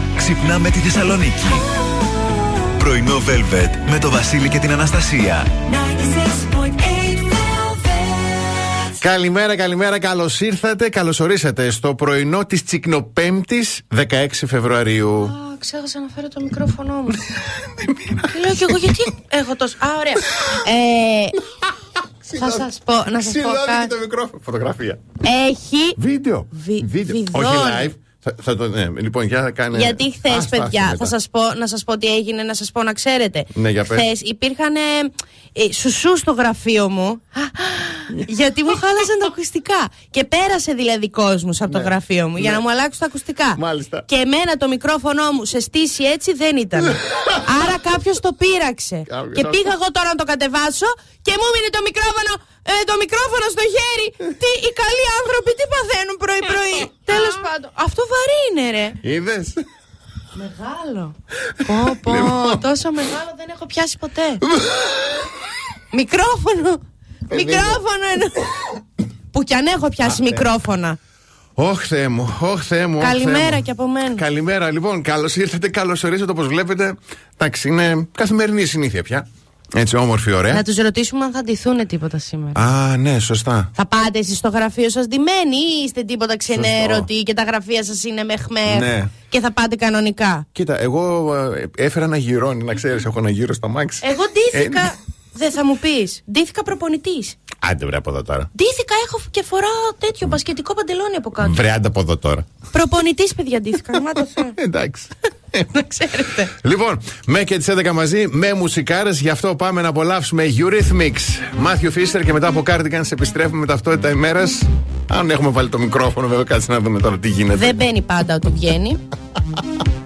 μέρα ξυπνά με τη Θεσσαλονίκη. Πρωινό Velvet με το Βασίλη και την Αναστασία. Καλημέρα, καλημέρα, καλώς ήρθατε, καλώς ορίσατε στο πρωινό της Τσικνοπέμπτης 16 Φεβρουαρίου. Α, ξέχασα να φέρω το μικρόφωνο μου. Και λέω κι εγώ γιατί έχω τόσο. Α, ωραία. Ε, θα σας πω, να σας πω κάτι. το μικρόφωνο. Φωτογραφία. Έχει. Βίντεο. Βι- Βίντεο. βιδώνει. Όχι live. Θα, θα το, ναι, λοιπόν, για κάνε. Γιατί χθες, Άστα, άστα παιδιά, μετά. θα σας πω, να σας πω τι έγινε, να σας πω να ξέρετε. Ναι, για πες. Χθες υπήρχαν ε, ε, σουσού στο γραφείο μου. γιατί μου χάλασαν τα ακουστικά. Και πέρασε δηλαδή κόσμος από το Ναι. γραφείο μου για Ναι. να μου αλλάξουν τα ακουστικά. Μάλιστα. Και εμένα το μικρόφωνο μου σε στήσει έτσι δεν ήταν. Άρα κάποιος το πείραξε. Κάποιος και το- πήγα εγώ τώρα να το κατεβάσω και μου μείνει το μικρόφωνο. ε, το μικρόφωνο στο χέρι. Τι οι καλοί άνθρωποι τι παθαίνουν πρωί-πρωί. Τέλος πάντων. Αυτό βαρύ είναι, ρε. Είδες; Μεγάλο. Πω, πω, Λοιπόν. τόσο μεγάλο δεν έχω πιάσει ποτέ. Μικρόφωνο. Μικρόφωνο εννοώ. Που κι αν έχω πιάσει μικρόφωνα. Ωχ, Θεέ μου, ωχ, Θεέ μου. ωχ, Καλημέρα Θεέ μου. και από μένα. Καλημέρα, λοιπόν. Καλώς ήρθατε, καλώς ορίσατε. Όπως βλέπετε, εντάξει, είναι καθημερινή συνήθεια πια. Έτσι, όμορφη, ωραία. Να τους ρωτήσουμε αν θα ντυθούν τίποτα σήμερα. Α, ναι, σωστά. Θα πάτε εσείς στο γραφείο σας ντυμένοι ή είστε τίποτα ξενέρωτοι και τα γραφεία σας είναι με χμέρ Ναι. και θα πάτε κανονικά; Κοίτα, εγώ ε, έφερα ένα γυρόνι, να ξέρεις, έχω ένα γύρο στο μάξι. Εγώ ντύθηκα. Ε, Δεν θα μου πεις. Ντύθηκα προπονητής. Άντε, βρε από εδώ τώρα. Ντύθηκα, έχω και φοράω τέτοιο μπασκετικό παντελόνι από κάτω. Βρε, άντε από εδώ τώρα. Προπονητής, παιδιά, ντύθηκα. Μα το Θεό. Εντάξει. Να ξέρετε. Λοιπόν, με και τις 11 μαζί με μουσικάρες, γι' αυτό πάμε να απολαύσουμε Eurythmics. Μάθιο Φίστερ και μετά από Cardigans επιστρέφουμε με ταυτότητα ημέρας. Αν έχουμε βάλει το μικρόφωνο, βέβαια, κάτσε να δούμε τώρα τι γίνεται. Δεν μπαίνει πάντα ό,τι βγαίνει.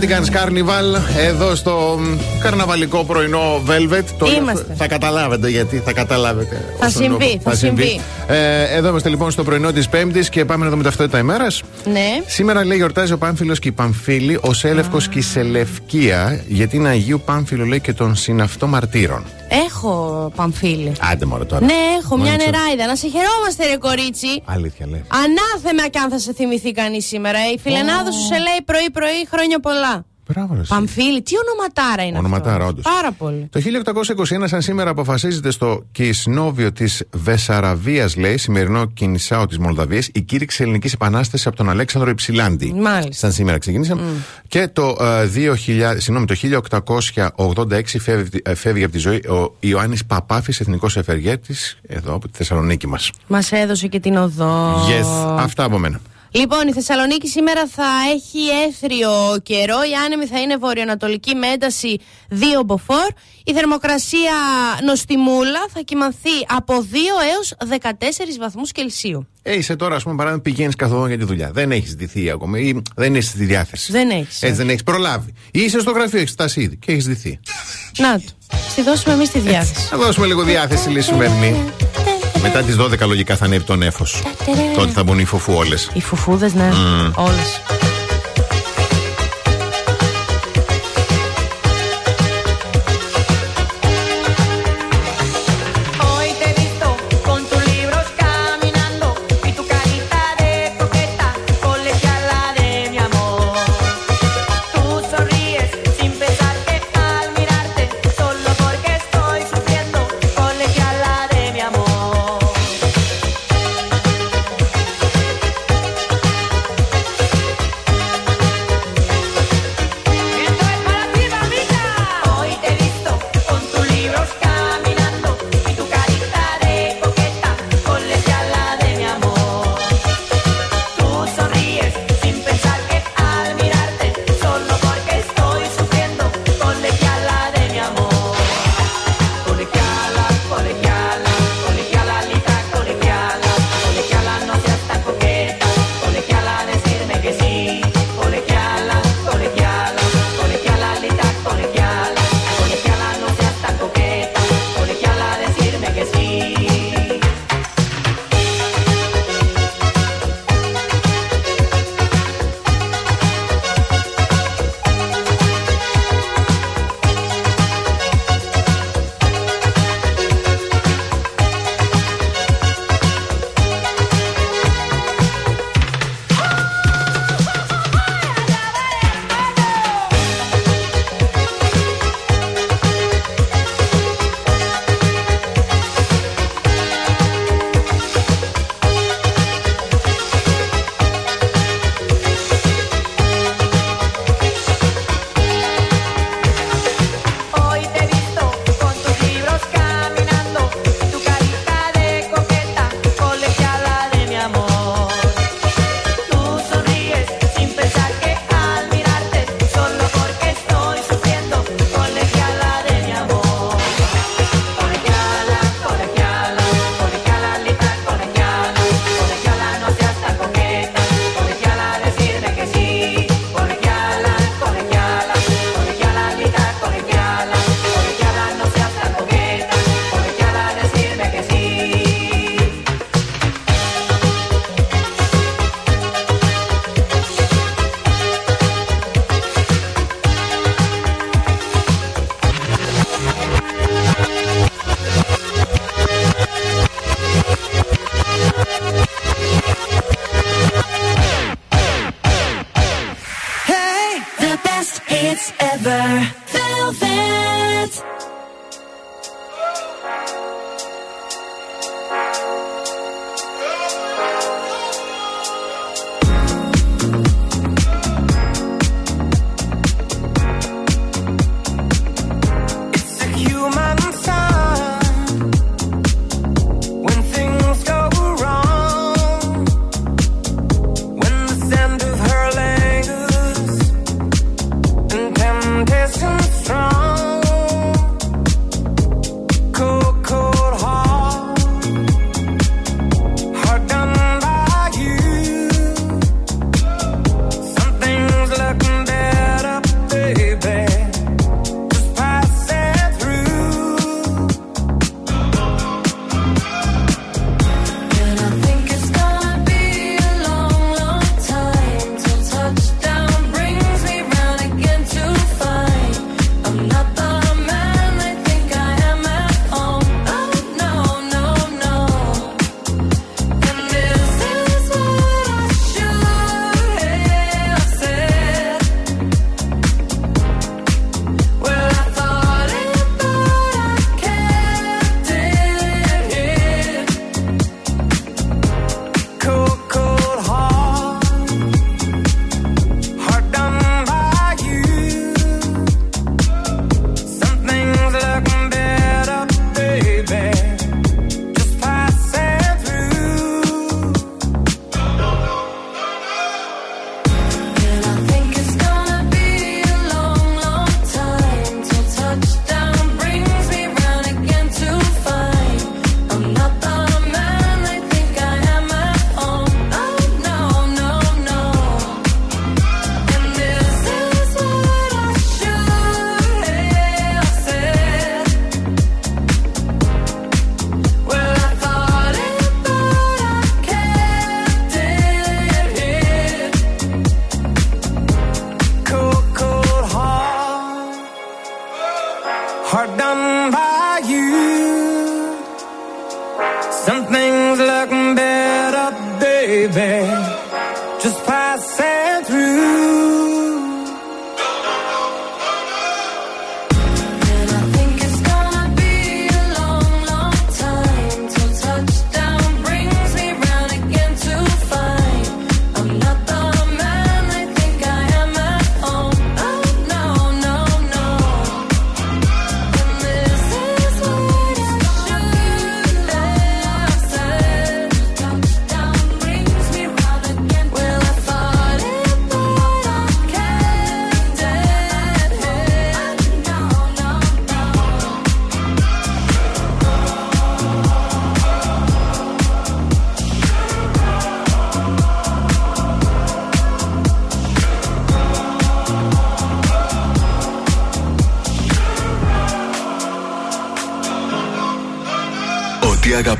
Cardigans Carnival εδώ στο μ, καρναβαλικό πρωινό Velvet. Το Είμαστε. Θα καταλάβετε γιατί, θα καταλάβετε. Θα Όσον συμβεί, ο- θα συμβεί. Ε, εδώ είμαστε λοιπόν στο πρωινό της Πέμπτης και πάμε να δούμε ταυτότητα ημέρας. Ναι. Σήμερα λέει γιορτάζει ο Πάμφιλο και η Παμφίλη, ο Σέλευκος και η Σελευκία, γιατί είναι Αγίου Πάμφιλο λέει και των συναυτό μαρτύρων. Έχω παμφίλη. Άντε μωρέ τώρα. Ναι, έχω μια Μάλιστα. νεράιδα. Να σε χαιρόμαστε, ρε κορίτσι. Αλήθεια λες. Ανάθεμα κι αν θα σε θυμηθεί κανείς σήμερα. Η φιλενάδα σου σε λέει πρωί-πρωί χρόνια πολλά. Μπράβο, ρε, εσύ. Παμφίλη, τι ονοματάρα είναι Ονοματάρα, αυτός; όντως. Πάρα πολύ. Το 1821, σαν σήμερα, αποφασίζεται στο Κισνόβιο της Βεσαραβία, λέει, σημερινό Κινησάο της Μολδαβίας, η κήρυξη ελληνικής επανάστασης από τον Αλέξανδρο Υψηλάντη. Μάλιστα. Σαν σήμερα ξεκινήσαμε. Και το, ε, 2000, συγγνώμη, το 1886 φεύγει, ε, φεύγει από τη ζωή ο Ιωάννης Παπάφης, εθνικός εφεργέτης, εδώ από τη Θεσσαλονίκη μας. Μας έδωσε και την οδό. Yes, αυτά από μένα. Λοιπόν, η Θεσσαλονίκη σήμερα θα έχει έθριο καιρό. Η άνεμη θα είναι βορειοανατολική με ένταση 2 μποφόρ. Η θερμοκρασία νοστιμούλα θα κοιμανθεί από 2 έως 14 βαθμούς Κελσίου. Ε, είσαι τώρα, ας πούμε, παράδειγμα, πηγαίνεις καθοδόν για τη δουλειά. Δεν έχεις ντυθεί ακόμα ή δεν είσαι στη διάθεση. Δεν έχεις, Έτσι, ε. δεν έχεις προλάβει. Ή είσαι στο γραφείο, έχεις φτάσει ήδη και έχεις ντυθεί. Να του. Στη δώσουμε εμείς τη διάθεση. Θα δώσουμε λίγο διάθεση λίγο σημερινή. Μετά τις 12 λογικά θα ανέβει το νέφο. Τότε θα μπουν οι φοφού όλες. Οι φουφούδες, ναι. Όλες. Hoy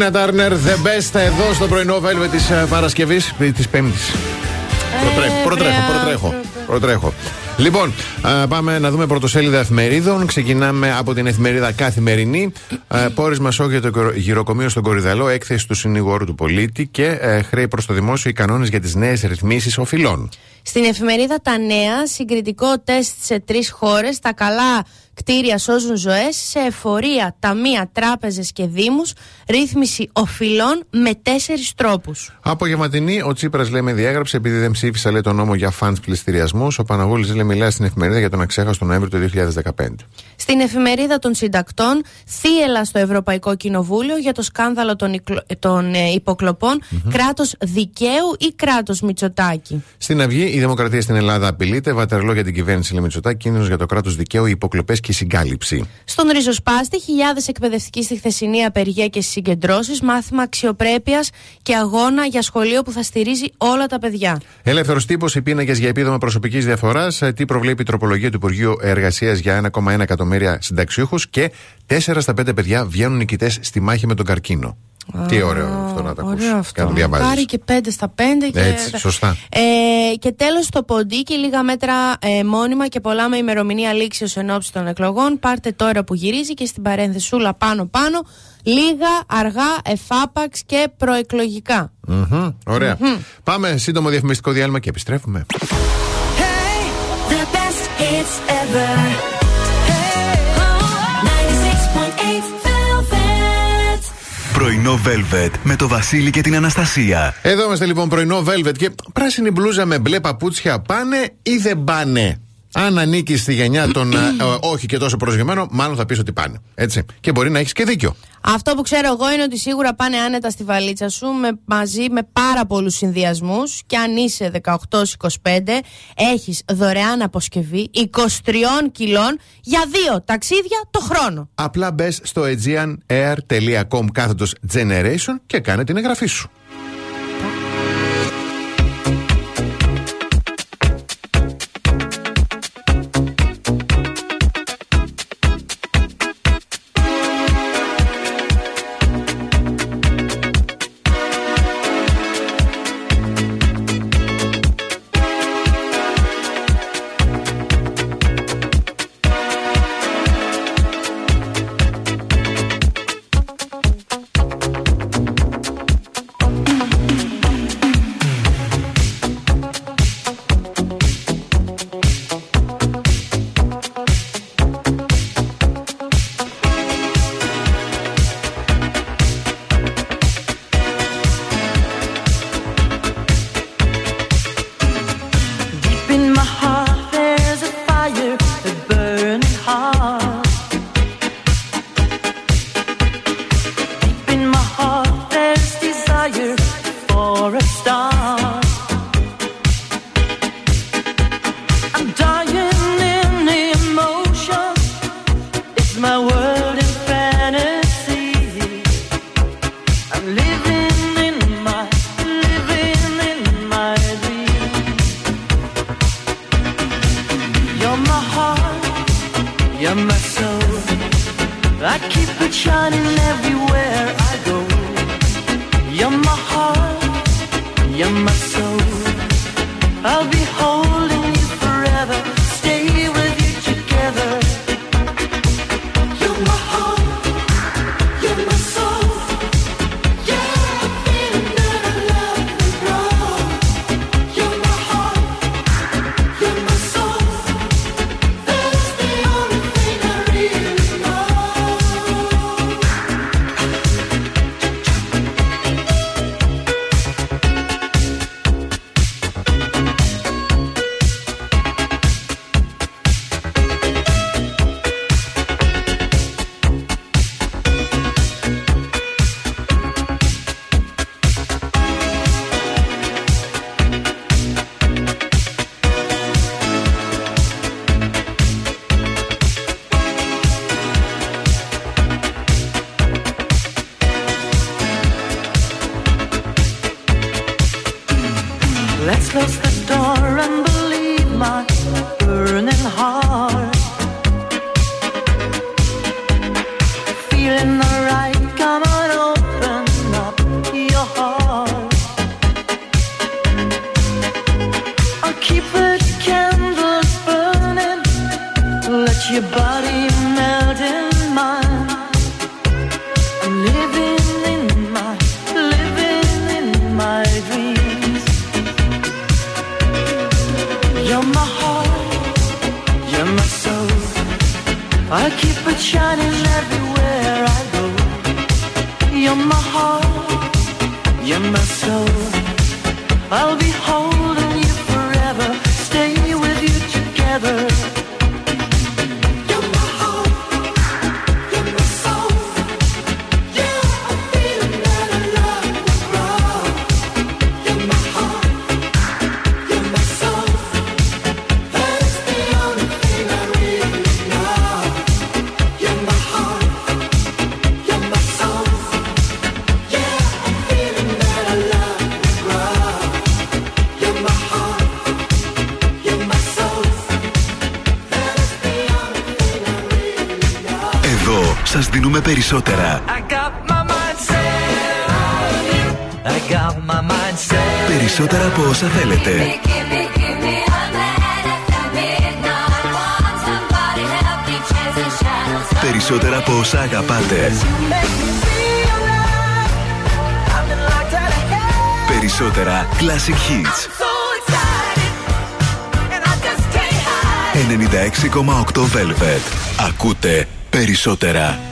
Τίνα Τάρνερ, the best εδώ στο πρωινό Velvet της Παρασκευής, της Πέμπτης. Προτρέχω, προτρέχω, προτρέχω. προτρέχω. Λοιπόν, α, πάμε να δούμε πρωτοσέλιδα εφημερίδων. Ξεκινάμε από την εφημερίδα Καθημερινή. Α, Πόρισμα σοκ για το γυρο- γυροκομείο στον Κορυδαλό, έκθεση του συνηγόρου του πολίτη και ε, χρέη προς το δημόσιο οι κανόνες για τις νέες ρυθμίσεις οφειλών. Στην εφημερίδα Τα Νέα, συγκριτικό τεστ σε τρεις χώρες. Τα καλά κτίρια σώζουν ζωές. Σε εφορία, ταμεία, τράπεζες και δήμους. Ρύθμιση οφειλών με τέσσερις τρόπους. Απογευματινή, ο Τσίπρας λέει με διέγραψε επειδή δεν ψήφισα λέει, τον νόμο για φαντς πληστηριασμούς. Ο Παναγούλης λέει μιλάει στην εφημερίδα για τον αξέχαστο Νοέμβριο του 2015. Στην εφημερίδα των συντακτών, θύελα στο Ευρωπαϊκό Κοινοβούλιο για το σκάνδαλο των, ικλο- των ε, υποκλοπών. Κράτος δικαίου ή κράτος Μητσοτάκη. Στην Αυγή, η Δημοκρατία στην Ελλάδα απειλείται. Βατερλό για την κυβέρνηση λέει Μητσοτάκη. Κίνδυνος για το κράτος δικαίου, οι υποκλοπές και η συγκάλυψη. Στον ριζοσπάστη, χιλιάδες εκπαιδευτικοί στη χθεσινή απεργία και στι συγκεντρώσεις, μάθημα αξιοπρέπειας και αγώνα για σχολείο που θα στηρίζει όλα τα παιδιά. Ελεύθερος τύπος, οι πίνακες για επίδομα προσωπικής διαφορά. Τι προβλέπει η τροπολογία του Υπουργείου Εργασίας για 1,1 εκατομμύρια συνταξιούχους και 4 στα 5 παιδιά βγαίνουν νικητές στη μάχη με τον καρκίνο. Τι ωραίο αυτό να το ακούσει. Ωραίο αυτό. Και να το διαβάζει. Μακάρι και 5 στα 5 και. Έτσι, σωστά. Ε, και τέλος το ποντίκι, λίγα μέτρα ε, μόνιμα και πολλά με ημερομηνία λήξη εν ώψη των εκλογών. Πάρτε τώρα που γυρίζει και στην παρένθεσούλα πάνω-πάνω. Λίγα, αργά, εφάπαξ και προεκλογικά. Μμμ, ωραία. Πάμε σύντομο διαφημιστικό διάλειμμα και επιστρέφουμε. The best hits ever. Πρωινό Velvet με το Βασίλη και την Αναστασία. Εδώ είμαστε λοιπόν πρωινό Velvet και πράσινη μπλούζα με μπλε παπούτσια πάνε ή δεν πάνε; Αν ανήκει στη γενιά των ε, ε, όχι και τόσο προσγειωμένων, μάλλον θα πεις ότι πάνε. Έτσι. Και μπορεί να έχεις και δίκιο. Αυτό που ξέρω εγώ είναι ότι σίγουρα πάνε άνετα στη βαλίτσα σου με, μαζί με πάρα πολλούς συνδυασμούς και αν είσαι 18-25 έχεις δωρεάν αποσκευή 23 κιλών για δύο ταξίδια το χρόνο. Απλά μπες στο aegeanair.com κάθετος generation και κάνε την εγγραφή σου. Velvet. Ακούτε περισσότερα.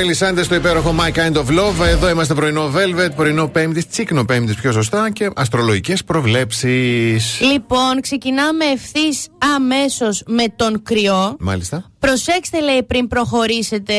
Μέλι Σάντε στο υπέροχο My Kind of Love. Εδώ είμαστε πρωινό Velvet, πρωινό Πέμπτης, τσίκνο Πέμπτης πιο σωστά και αστρολογικές προβλέψεις. Λοιπόν, ξεκινάμε ευθύς αμέσως με τον κρυό. Μάλιστα. Προσέξτε, λέει, πριν προχωρήσετε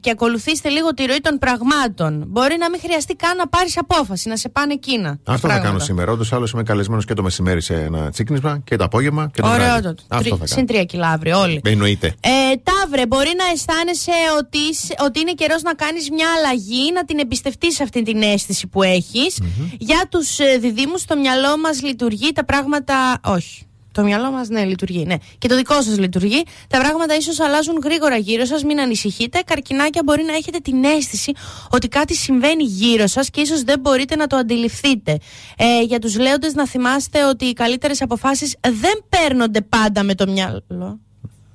και ακολουθήστε λίγο τη ροή των πραγμάτων. Μπορεί να μην χρειαστεί καν να πάρεις απόφαση, να σε πάνε εκείνα. Αυτό θα κάνω σήμερα. Όντως, άλλος είμαι καλεσμένος και το μεσημέρι σε ένα τσίκνισμα και το απόγευμα και το Ωραίο, Αυτό θα. Συν τρία κιλά αύριο, όλοι. Ε, εννοείται. Ε, ταύρε, μπορεί να αισθάνεσαι ότι, ότι είναι καιρός να κάνεις μια αλλαγή, να την εμπιστευτείς αυτή την αίσθηση που έχεις. Mm-hmm. Για τους ε, διδήμου, στο μυαλό μας λειτουργεί τα πράγματα. Όχι. Το μυαλό μας, ναι, λειτουργεί. Ναι. Και το δικό σας λειτουργεί. Τα πράγματα ίσως αλλάζουν γρήγορα γύρω σας, μην ανησυχείτε. Καρκινάκια μπορεί να έχετε την αίσθηση ότι κάτι συμβαίνει γύρω σας και ίσως δεν μπορείτε να το αντιληφθείτε. Ε, για τους λέοντες, να θυμάστε ότι οι καλύτερες αποφάσεις δεν παίρνονται πάντα με το μυαλό.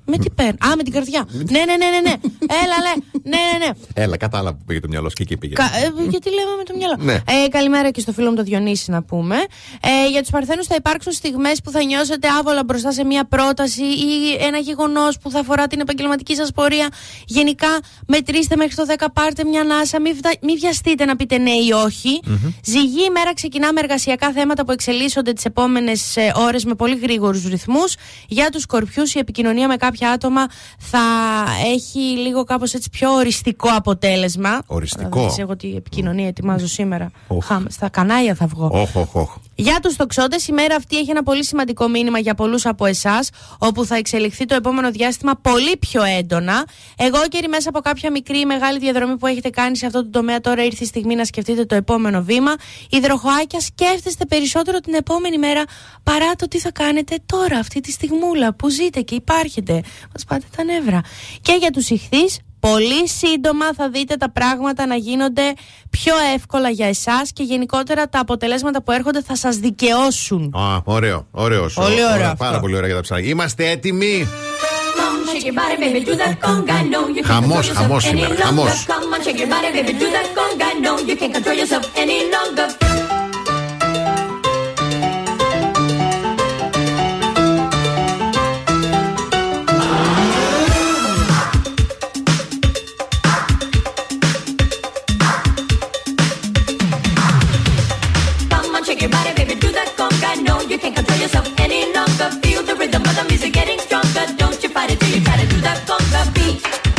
Με τι παίρνω. Α, με την καρδιά. ναι, ναι, ναι, ναι, ναι. Έλα, λέ. Ναι, ναι, ναι. Έλα, κατάλαβα που πήγε το μυαλό σου και εκεί πήγε. Κα- ε, γιατί λέμε με το μυαλό. Ναι. Ε, καλημέρα και στο φίλο μου το Διονύση να πούμε. Ε, για τους Παρθένους θα υπάρξουν στιγμές που θα νιώσετε άβολα μπροστά σε μια πρόταση ή ένα γεγονός που θα αφορά την επαγγελματική σας πορεία. Γενικά, μετρήστε μέχρι το 10, πάρτε μια ανάσα, μην, βδα- μην βιαστείτε να πείτε ναι ή όχι. Ζυγή ημέρα ξεκινά με εργασιακά θέματα που εξελίσσονται τις επόμενες ώρες με πολύ γρήγορους ρυθμούς. Για τους σκορπιούς, η επικοινωνία με κάποια άτομα θα έχει λίγο κάπως έτσι πιο οριστικό αποτέλεσμα. Οριστικό. Θα δεις εγώ τι επικοινωνία ετοιμάζω σήμερα. Οχ. Χα- Στα κανάλια θα βγω. Όχ, όχ, όχ. Για τους τοξότες, η μέρα αυτή έχει ένα πολύ σημαντικό μήνυμα για πολλούς από εσάς, όπου θα εξελιχθεί το επόμενο διάστημα πολύ πιο έντονα. Εγώ και μέσα από κάποια μικρή ή μεγάλη διαδρομή που έχετε κάνει σε αυτό το τομέα, τώρα ήρθε η στιγμή να σκεφτείτε το επόμενο βήμα. Υδροχοάκια, σκέφτεστε περισσότερο την επόμενη μέρα παρά το τι θα κάνετε τώρα, αυτή τη στιγμούλα που ζείτε και υπάρχετε. Μας πάτε τα νεύρα. Και για τους ηχθείς, Πολύ σύντομα θα δείτε τα πράγματα να γίνονται πιο εύκολα για εσάς και γενικότερα τα αποτελέσματα που έρχονται θα σας δικαιώσουν. Α, ωραίο, ωραίο. Πολύ ωραίο αυτό. Πάρα πολύ ωραία για τα ψάρια. Είμαστε έτοιμοι; Come on, shake your longer. Feel the rhythm of the music getting stronger. Don't you fight it till you try to do that conga beat.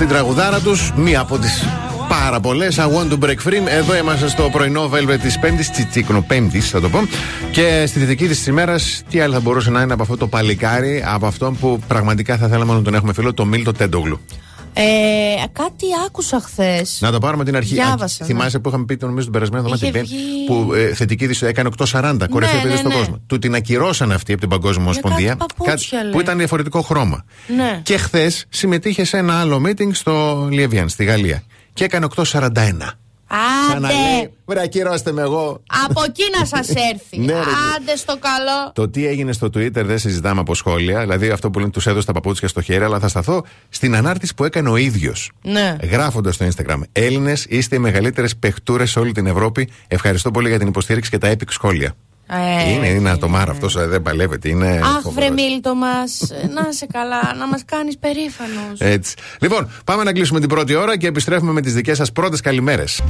Στην τραγουδάρα τους, μία από τις πάρα πολλές. I want to break free. Εδώ είμαστε στο πρωινό Velvet της Πέμπτης, Τσιτσίκνο Πέμπτης θα το πω. Και στη δυτική της ημέρας, τι άλλο θα μπορούσε να είναι από αυτό το παλικάρι, από αυτόν που πραγματικά θα θέλαμε να τον έχουμε φίλο, το Μίλτο Τέντογλου. Ε, κάτι άκουσα χθες. Να το πάρουμε την αρχή. Διάβασα, Α, Θυμάσαι που είχαμε πει το νομίζω την περασμένη εβδομάδα Είχε την Πέμπτη, βγει- που ε, θετική είδηση έκανε 840, κορυφή Ναι, παιδί ναι, στον ναι. κόσμο. Του την ακυρώσαν αυτή από την Παγκόσμια Ομοσπονδία. κάτι παπούτσια, λέει. που ήταν διαφορετικό χρώμα. Ναι. Και χθες συμμετείχε σε ένα άλλο meeting στο Λιεβιάν, στη Γαλλία. Και έκανε 841. Σαν να λέει, Άντε! βρε ακυρώστε με εγώ. Από εκεί να σας έρθει. Ναι, ρε. Άντε στο καλό. Το τι έγινε στο Twitter δεν συζητάμε από σχόλια. Δηλαδή αυτό που λένε τους έδωσε τα παπούτσια στο χέρι, αλλά θα σταθώ στην ανάρτηση που έκανε ο ίδιος. Ναι. Γράφοντας στο Instagram. Έλληνες, είστε οι μεγαλύτερες παιχτούρες σε όλη την Ευρώπη. Ευχαριστώ πολύ για την υποστήριξη και τα epic σχόλια. Ε, είναι, είναι ατομάρα αυτός, δεν παλεύεται. Είναι Αχ, φοβερός. βρε Μίλτο μας, να σε καλά, να μας κάνεις περήφανος. Έτσι. Λοιπόν, πάμε να κλείσουμε την πρώτη ώρα και επιστρέφουμε με τις δικές σας πρώτες καλημέρες.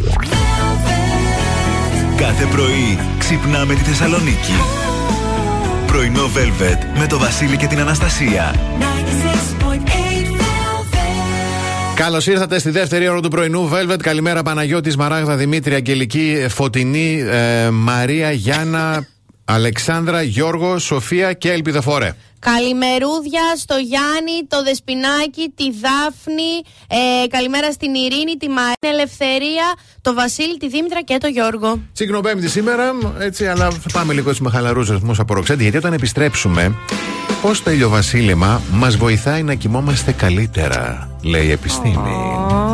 Κάθε πρωί ξυπνάμε τη Θεσσαλονίκη. Πρωινό Velvet με το Βασίλη και την Αναστασία. 96.8 Velvet. Καλώς ήρθατε στη δεύτερη ώρα του πρωινού Velvet. Καλημέρα Παναγιώτης, Μαράγδα, Δημήτρη, Αγγελική, Φωτεινή, ε, Μαρία, Γιάννα, Αλεξάνδρα, Γιώργο, Σοφία και Ελπιδοφόρε. Καλημερούδια στο Γιάννη, το Δεσπινάκι, τη Δάφνη. Ε, καλημέρα στην Ειρήνη, τη Μαρία, την Ελευθερία, το Βασίλη, τη Δήμητρα και το Γιώργο. Τσίκνο σήμερα, έτσι, αλλά θα πάμε λίγο έτσι με χαλαρού ρυθμούς από ροξέντη, γιατί όταν επιστρέψουμε, πώς το ηλιοβασίλεμα μας βοηθάει να κοιμόμαστε καλύτερα, λέει η επιστήμη. Ω,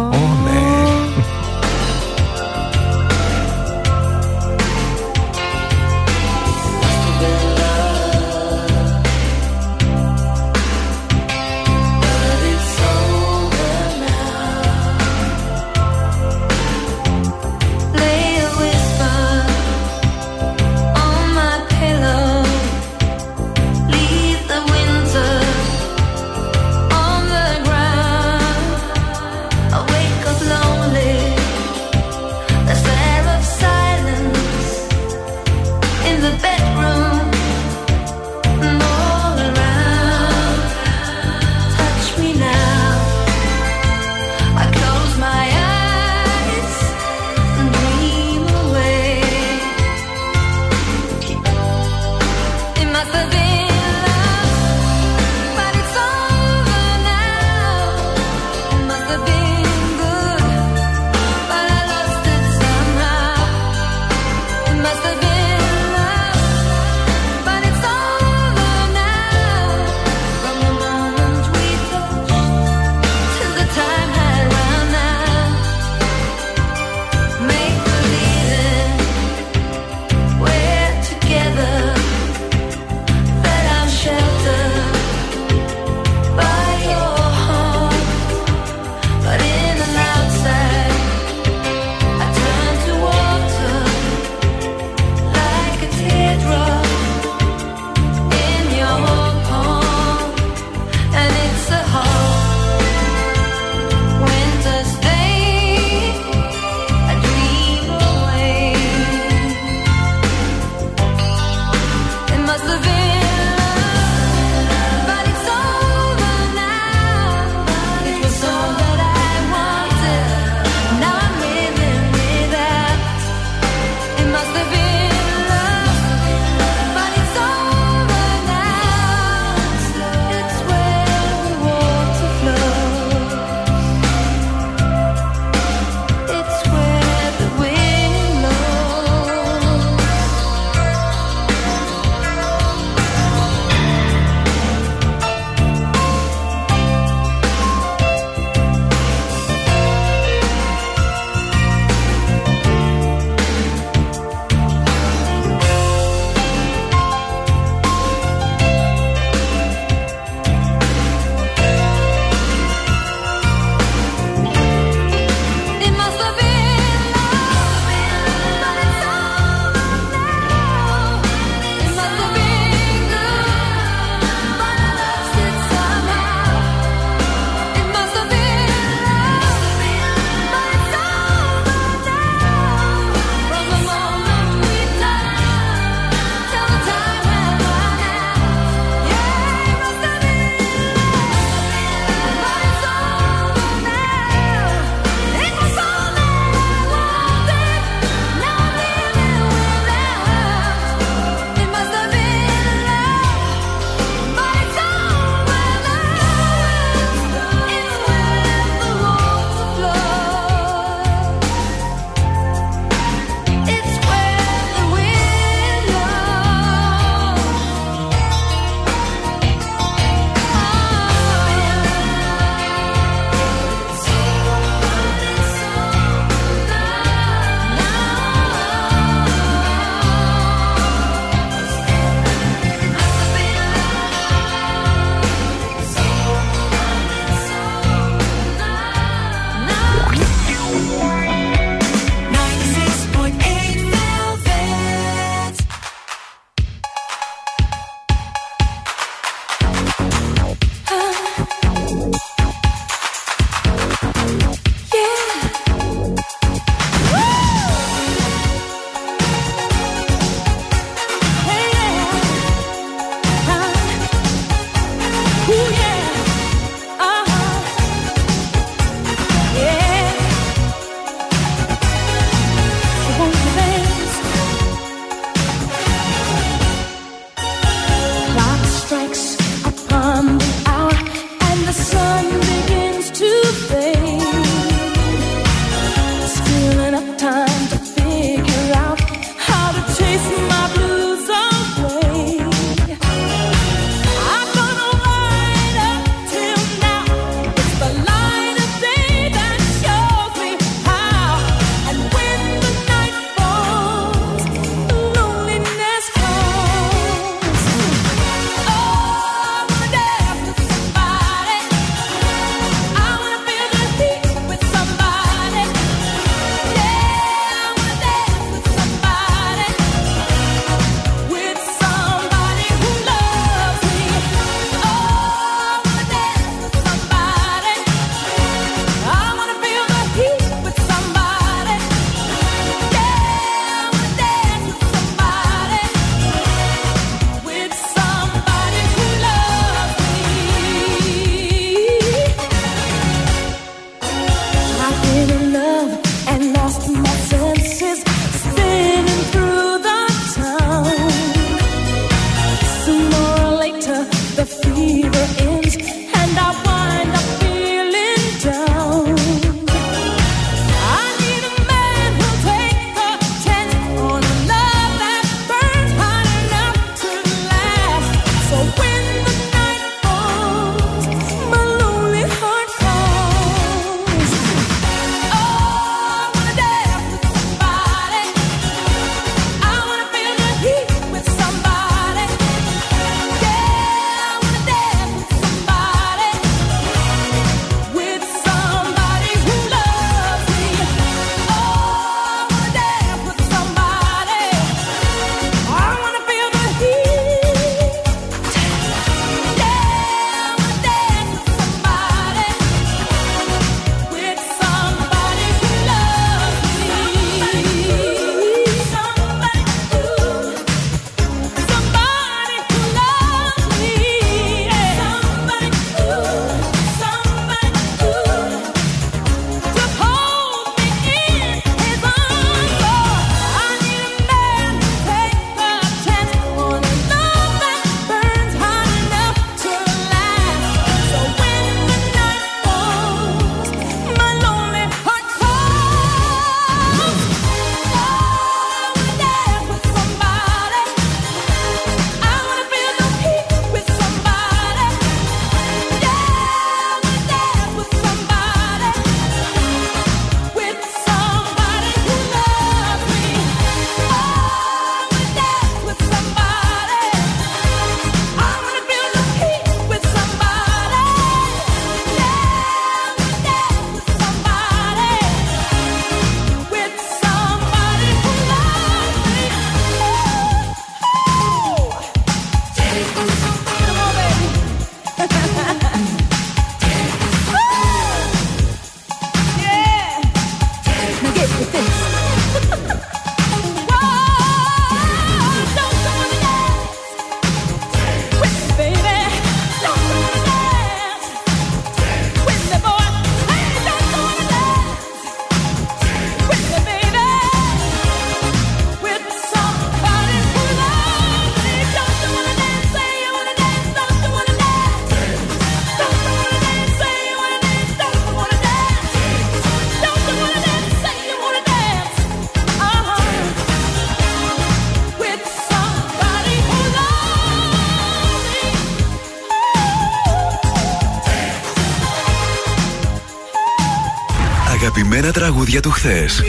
τραγούδια του χθες.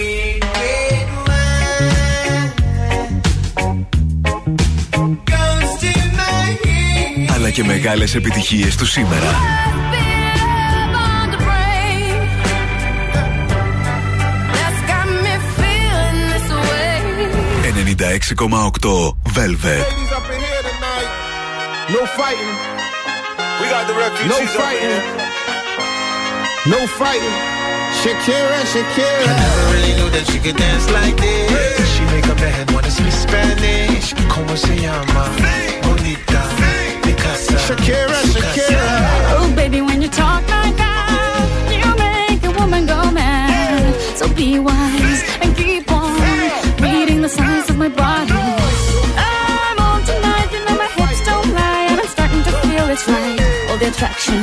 Αλλά και μεγάλες επιτυχίες του σήμερα. 96,8 Velvet. Ladies up in here tonight. No fighting. We got the refugees No up in fighting. here. No fighting. Shakira, Shakira. I never really knew that she could dance like this. She make a man wanna speak Spanish. Como se llama? Bonita. Picasa. Shakira, Shakira. Oh, baby, when you talk like that, you make a woman go mad. So be wise and keep on reading the signs of my body. I'm on tonight, you know my hips don't lie, and I'm starting to feel it's right. All the attraction,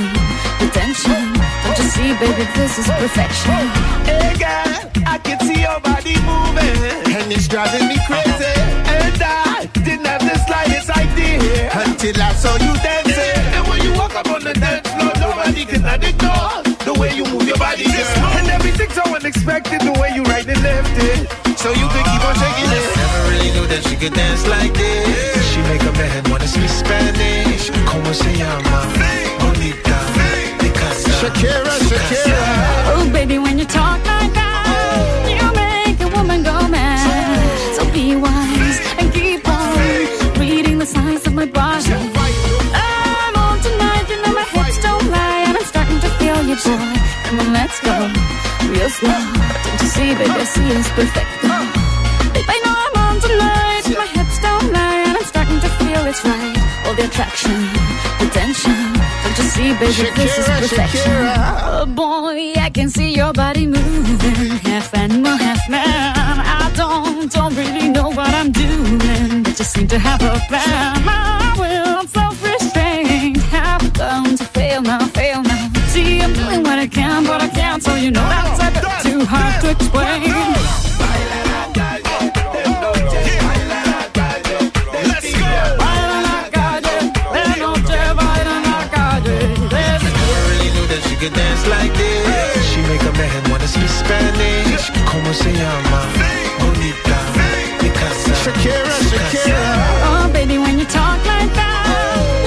the tension. Don't you see, baby, this is perfection. Hey girl, I can see your body moving. And it's driving me crazy. And I didn't have the slightest idea. Until I saw you dancing. And when you walk up on the dance floor, nobody can ignore the way you move your body, girl. And everything's so unexpected, the way you right and left it. So you can keep on shaking it. Never really knew that she could dance like this. She make a man wanna speak Spanish. Como se llama? Bonita. Shakira, Shakira. Oh, baby, when you talk like that, you make a woman go mad. So be wise and keep on reading the signs of my body. I'm on tonight, you know my hips don't lie, and I'm starting to feel you, boy. Come on, let's go real slow. Don't you see, baby, I see it's perfect. Babe, I know I'm on tonight, my hips don't lie, and I'm starting to feel it's right. All the attraction, the tension. You see, baby, this is perfection. Shakira. Oh boy, I can see your body moving, half animal, half man. I don't, don't really know what I'm doing, but you seem to have a plan. Llama? Bonita. Picasa. Shakira, Shakira. Oh, baby, when you talk like that,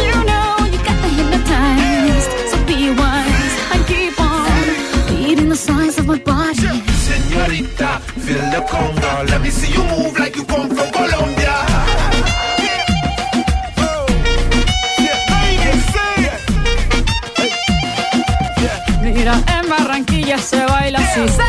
you know you got me hypnotized. So be wise and keep on reading the signs of my body. Señorita, feel the conga. Let me see you move like you come from Colombia. Mira, en Barranquilla se baila así.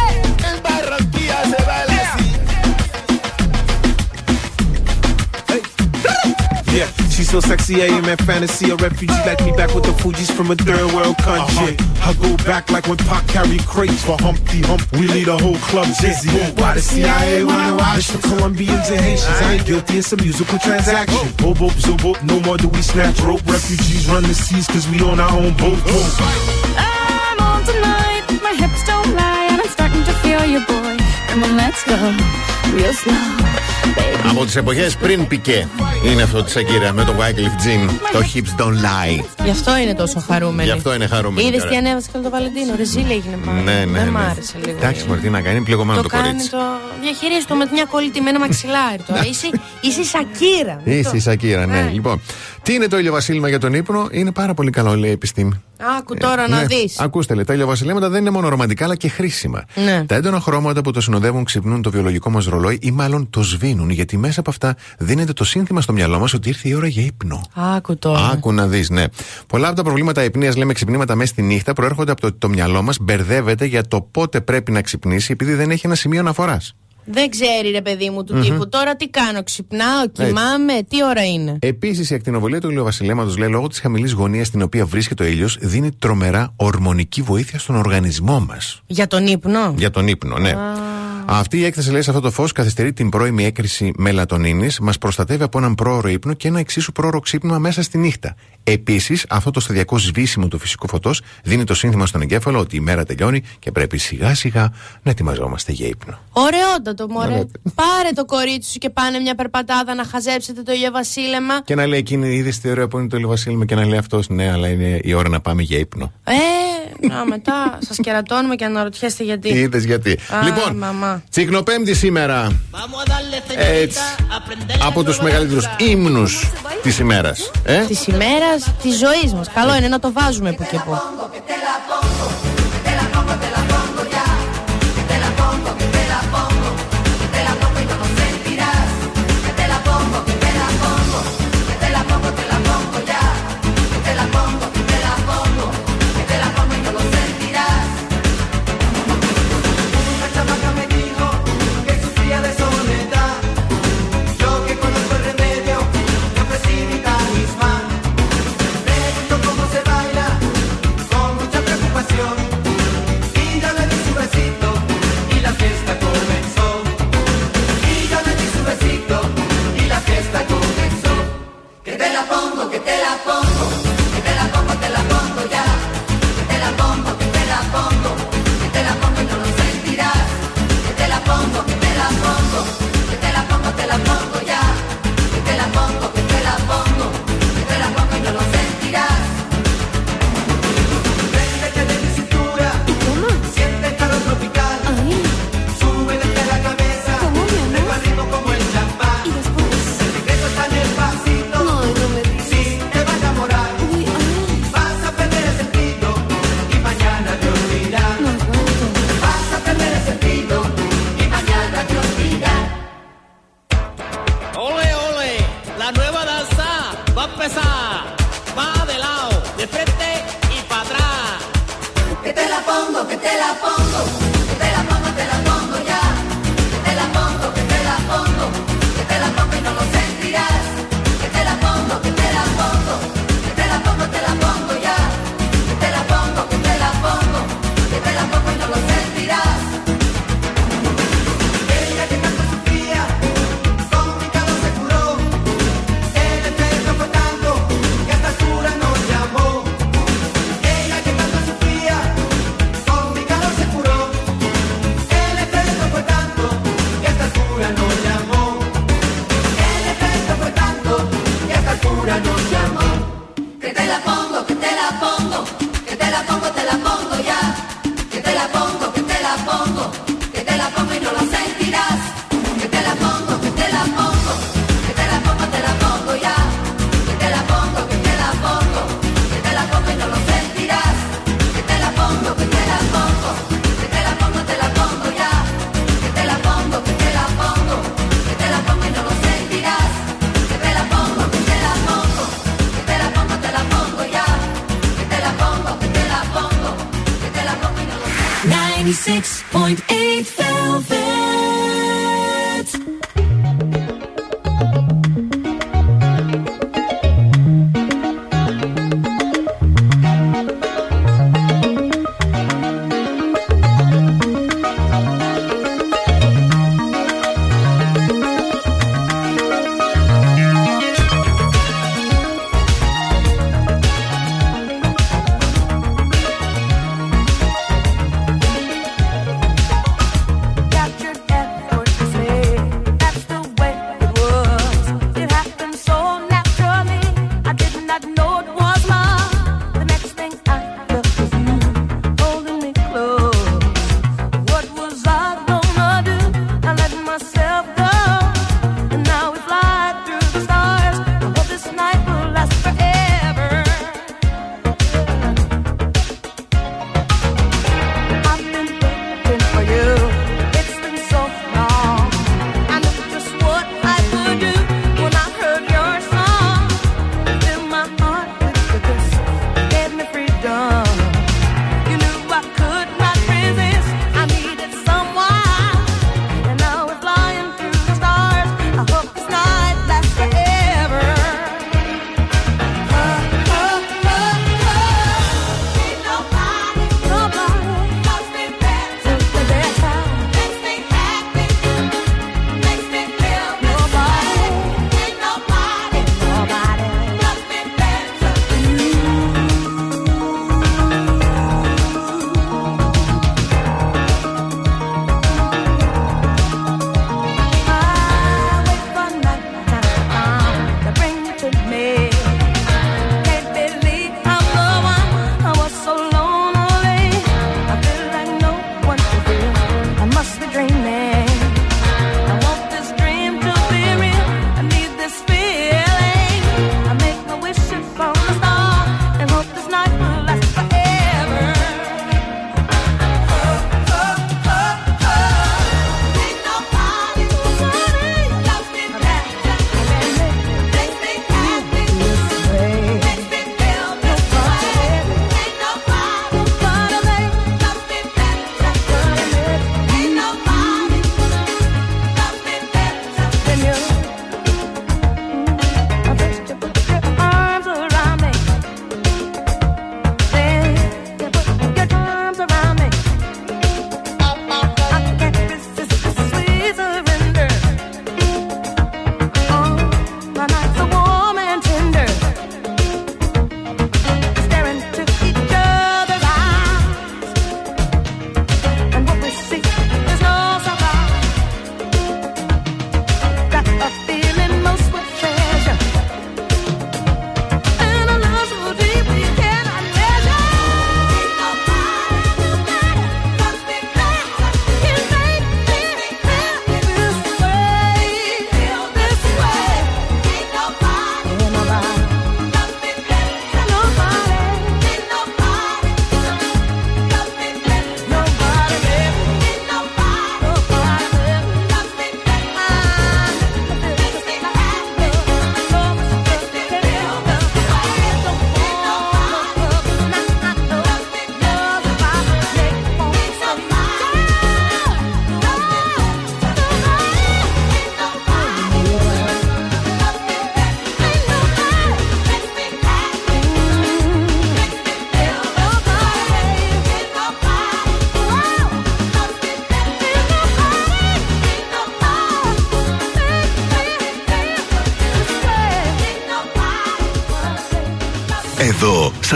So sexy, I am in fantasy. A refugee like me back with the Fuji's from a third world country. Uh-huh. I go back like when Pac carried crates for Humpty Hump. We lead a whole club dizzy. Why the CIA wanna watch the Colombians and Haitians? I ain't guilty, it's a musical transaction. Boop, boop, zoop, boop, no more do we snatch rope. Refugees run the seas cause we on our own boat. boat. I'm on tonight, my hips don't lie, and I'm starting to feel you, boy. Come on, let's go real slow, baby. Από τις εποχές πριν πικέ είναι αυτό της Σακύρα με το Wycliffe Jean. Το Hips Don't Lie. Γι' αυτό είναι τόσο χαρούμενη. Γι' αυτό είναι χαρούμενη Είδες τώρα. τι ανέβασε και το Βαλεντίνο. Ρεζίλ έγινε πάλι. Ναι, ναι, Δεν μ' ναι. άρεσε λίγο. Εντάξει, Μωρή, τι να κάνει, είναι πληγωμένο Το το, κάνει κορίτσι. το. Διαχειρίζεται το με μια κολλητημένο μαξιλάρι τώρα. είσαι, είσαι η Σακύρα. Είσαι η Σακύρα, ναι. Ναι. Λοιπόν, τι είναι το ηλιοβασίλημα για τον ύπνο, είναι πάρα πολύ καλό, λέει η επιστήμη. Άκου τώρα να Ναι. δεις. Ακούστε, λέει, τα ηλιοβασιλέματα δεν είναι μόνο ρομαντικά αλλά και χρήσιμα. Ναι. Τα έντονα χρώματα που το συνοδεύουν ξυπνούν το βιολογικό μας ρολόι ή μάλλον το σβήνουν, γιατί μέσα από αυτά δίνεται το σύνθημα στο μυαλό μας ότι ήρθε η ώρα για ύπνο. Άκου τώρα. Άκου να δεις, ναι. Πολλά από τα προβλήματα υπνία, λέμε ξυπνήματα μέσα στη νύχτα, προέρχονται από το ότι το μυαλό μας μπερδεύεται για το πότε πρέπει να ξυπνήσει, επειδή δεν έχει ένα σημείο αναφοράς. Δεν ξέρει ρε παιδί μου του τύπου. Τώρα τι κάνω, ξυπνάω, κοιμάμαι, τι ώρα είναι. Επίσης, η ακτινοβολία του ηλιοβασιλέματος, λέει, λόγω της χαμηλής γωνίας στην οποία βρίσκεται ο ήλιος, δίνει τρομερά ορμονική βοήθεια στον οργανισμό μας. Για τον ύπνο; Για τον ύπνο, ναι. Αυτή η έκθεση, λέει, σε αυτό το φως καθυστερεί την πρώιμη έκρηση μελατονίνης, μας προστατεύει από έναν πρόωρο ύπνο και ένα εξίσου πρόωρο ξύπνημα μέσα στη νύχτα. Επίσης, αυτό το σταδιακό σβήσιμο του φυσικού φωτός δίνει το σύνθημα στον εγκέφαλο ότι η μέρα τελειώνει και πρέπει σιγά-σιγά να ετοιμαζόμαστε για ύπνο. Ωραιότατο, μωρέ. Πάρε το κορίτσι σου και πάνε μια περπατάδα να χαζέψετε το ηλιοβασίλεμα. Και να λέει εκείνη, είδες τι ωραία που είναι το ηλιοβασίλεμα και να λέει αυτός, ναι, αλλά είναι η ώρα να πάμε για ύπνο. Ε, να μετά σας κερατώνουμε και αναρωτιέστε γιατί. Είδες γιατί. Α, λοιπόν, μαμά. Τσικνοπέμπτη. Σήμερα. Έτσι. Από τους μεγαλύτερους ύμνους της ημέρας. Ε; Της ημέρας, της ζωής μας. Καλό είναι να το βάζουμε που και που. 101.8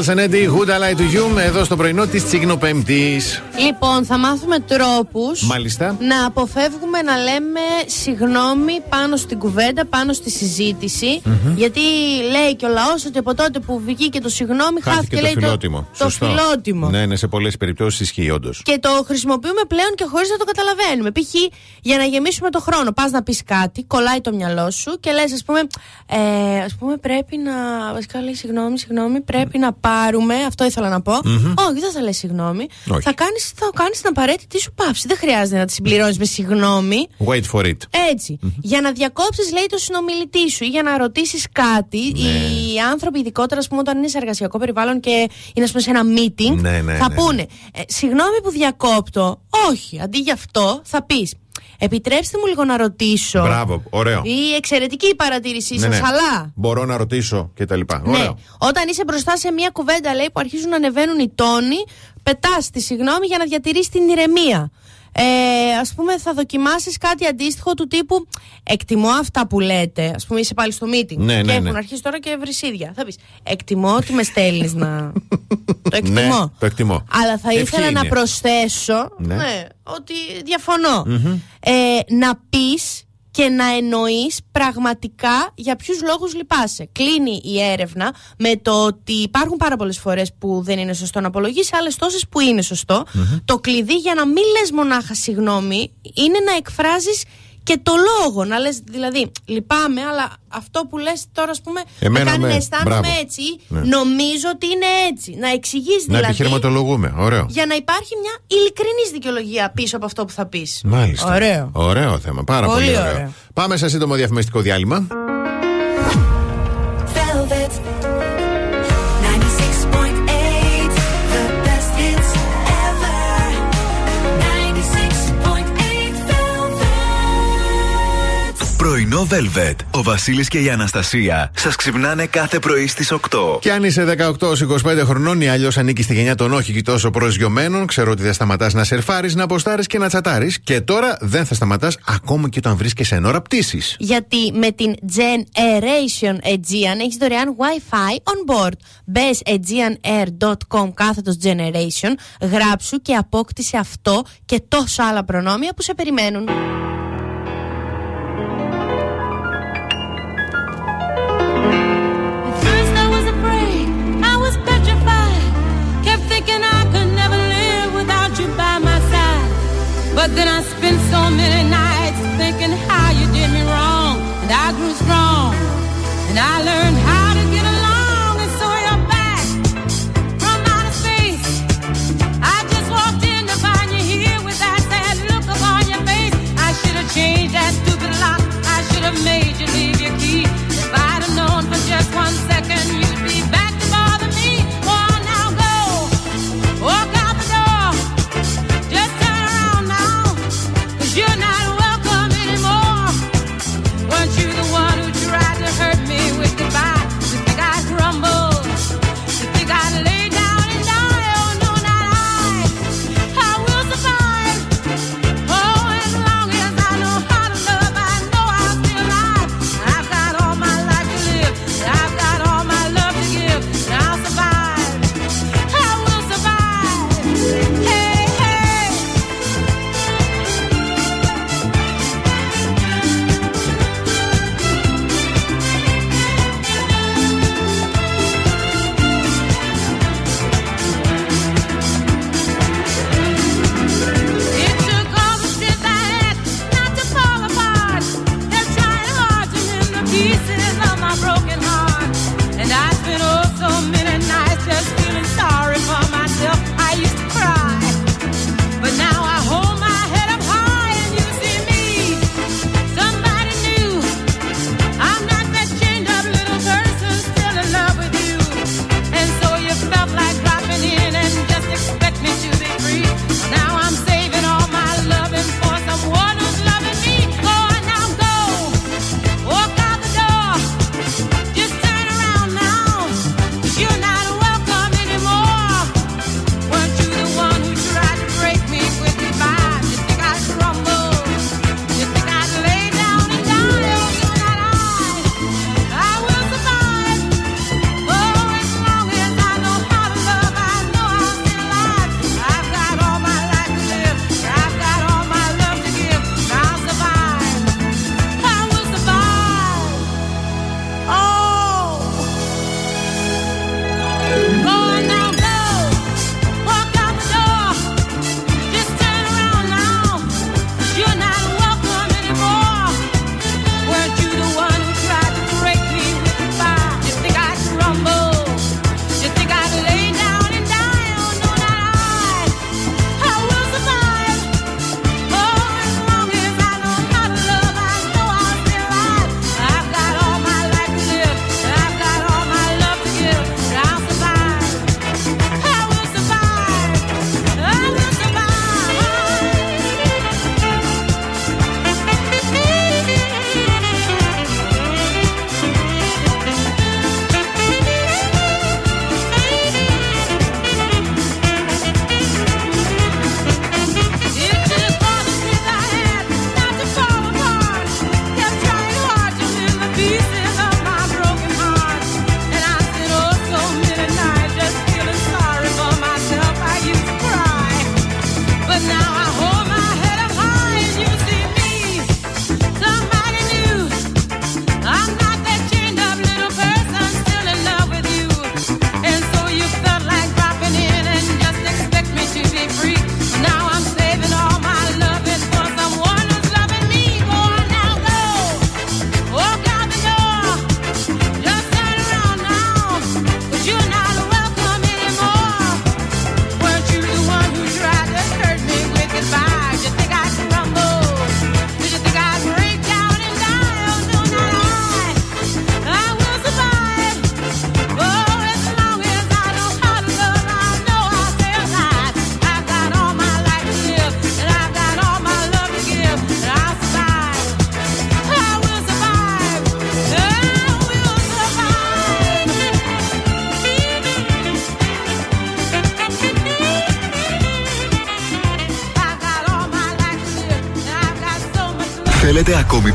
Carlsen Eddie, εδώ στο πρωινό της Τσίγνο Πέμπτη. Λοιπόν, θα μάθουμε τρόπους Μάλιστα. να αποφεύγουμε να λέμε συγγνώμη πάνω στην κουβέντα, πάνω στη συζήτηση. Μμμ. Γιατί λέει και ο λαός ότι από τότε που βγήκε το συγγνώμη χάθηκε, Χάθηκε το λέει, φιλότιμο. το, το φιλότιμο. Ναι, ναι, σε πολλές περιπτώσεις ισχύει όντως. Και το χρησιμοποιούμε πλέον και χωρίς να το καταλαβαίνουμε. Π.χ. για να γεμίσουμε το χρόνο. Πας να πεις κάτι, κολλάει το μυαλό σου και λες, ας πούμε, ε, ας πούμε, πρέπει να. Βασικά λέει συγγνώμη, συγγνώμη, πρέπει να πάρουμε. Αυτό ήθελα να πω. Μμμ. Όχι, δεν θα λες συγγνώμη. Όχι. Θα κάνεις θα κάνεις την απαραίτητη σου παύση. Δεν χρειάζεται να τη συμπληρώνεις με συγγνώμη. Wait for it. Έτσι. Για να διακόψεις, λέει, το συνομιλητή σου ή για να ρωτήσεις κάτι. Ναι. Οι άνθρωποι, ειδικότερα, ας πούμε, όταν είναι σε εργασιακό περιβάλλον και είναι, ας πούμε, σε ένα meeting, Ναι, ναι, θα ναι, πούνε. «Ε, συγγνώμη που διακόπτω. Όχι. Αντί γι' αυτό, θα πεις. Επιτρέψτε μου λίγο να ρωτήσω. Μπράβο, ωραίο. Ή εξαιρετική η παρατήρησή Ναι, σας, ναι. αλλά. Μπορώ να ρωτήσω και τα λοιπά. Ναι, Ωραίο. όταν είσαι μπροστά σε μια κουβέντα, λέει, που αρχίζουν να ανεβαίνουν οι τόνοι, πετάς τη συγγνώμη για να διατηρήσει την ηρεμία. Ε, Α πούμε, θα δοκιμάσεις κάτι αντίστοιχο του τύπου Εκτιμώ αυτά που λέτε. Α πούμε, είσαι πάλι στο meeting. Ναι, και ναι, έχουν ναι. αρχίσει τώρα και βρυσίδια. Θα πεις Εκτιμώ ότι με στέλνεις να. το εκτιμώ. Ναι, το εκτιμώ. Αλλά θα Ευχή ήθελα να είναι. προσθέσω Ναι. ναι, ότι διαφωνώ. Μμμ. Ε, να πεις και να εννοείς πραγματικά για ποιους λόγους λυπάσαι. Κλείνει η έρευνα με το ότι υπάρχουν πάρα πολλές φορές που δεν είναι σωστό να απολογείς, άλλες τόσες που είναι σωστό. Το κλειδί για να μην λες μονάχα συγγνώμη είναι να εκφράζεις και το λόγο. Να λες δηλαδή, λυπάμαι, αλλά αυτό που λες τώρα, ας πούμε, Εμένα με κάνει με- να αισθάνομαι μπράβο. έτσι. Ναι. Νομίζω ότι είναι έτσι. Να εξηγείς Να δηλαδή. επιχειρηματολογούμε. Ωραίο. Για να υπάρχει μια ειλικρινής δικαιολογία πίσω από αυτό που θα πεις. Μάλιστα. Ωραίο. Ωραίο θέμα. Πάρα πολύ, Πολύ ωραίο. ωραίο. Πάμε σε σύντομο διαφημιστικό διάλειμμα. Πρωινό Velvet. Ο Βασίλης και η Αναστασία σας ξυπνάνε κάθε πρωί στις 8. Και αν είσαι 18-25 χρονών ή αλλιώς ανήκει στη γενιά των όχι και τόσο προσγειωμένων, ξέρω ότι δεν σταματάς να σερφάρεις, να αποστάρει και να τσατάρεις. Και τώρα δεν θα σταματάς ακόμα και όταν βρίσκεσαι εν ώρα πτήσης. Γιατί με την Generation Aegean έχεις δωρεάν Wi-Fi on board. Μπες aegeanair.com κάθετος Generation, γράψου και απόκτησε αυτό και τόσα άλλα προνόμια που σε περιμένουν. But then I spent so many nights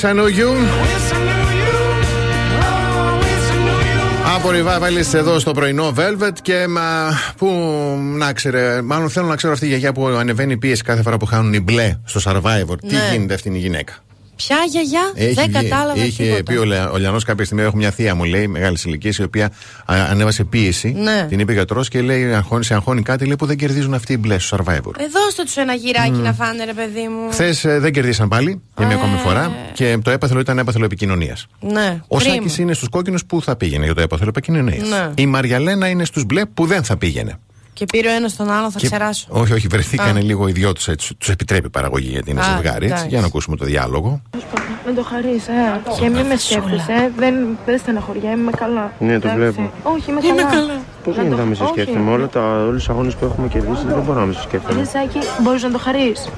Wish I know you. Wish I knew you. Oh, wish I knew you. Από Revivalist εδώ στο πρωινό Velvet και μα, που να ξέρε, μάλλον θέλω να ξέρω αυτή η γιαγιά που ανεβαίνει η πίεση κάθε φορά που χάνουν οι μπλε στο Survivor. Τι Ναι. γίνεται αυτή η γυναίκα; Ποια γιαγιά, δεν βγει- κατάλαβα είχε τίποτα. πει ο, Λε- ο Λιανός κάποια στιγμή: Έχω μια θεία μου, λέει, μεγάλης ηλικίας, η οποία α, ανέβασε πίεση. Ναι. Την είπε γιατρός και λέει: αγχώνει, Σε αγχώνει κάτι λέει, που δεν κερδίζουν αυτοί οι μπλες στο Survivor. Ε, δώστε τους ένα γυράκι να φάνε, ρε παιδί μου. Χθες δεν κερδίσαν πάλι για μια ακόμη φορά και το έπαθλο ήταν έπαθλο επικοινωνίας. Ναι, Ο κρίμα. Σάκης είναι στους κόκκινους που θα πήγαινε για το έπαθλο επικοινωνίας; Ναι. Η Μαριαλένα είναι στους μπλε που δεν θα πήγαινε. Και πήρε ο ένας τον άλλο, θα Και- ξεράσω. Όχι, όχι, βρεθήκανε Α. λίγο οι δυο τους έτσι. Τους επιτρέπει η παραγωγή γιατί είναι Α, ζευγάρι. Έτσι. εντάξει. Για να ακούσουμε το διάλογο. Με το χαρείς, ε. Και μην με σκέφτεσαι, ε. δεν, δεν στεναχωριά, είμαι καλά. Ναι, το Εντάξει. βλέπω. Όχι, είμαι, καλά. Πώς Να γίνεται το- να με σε όχι. σκέφτομαι, όλα τα, όλους τους αγώνες που έχουμε κερδίσει δεν μπορώ να με σε σκέφτομαι. Ρε Σάκη, μπορείς να το χαρείς.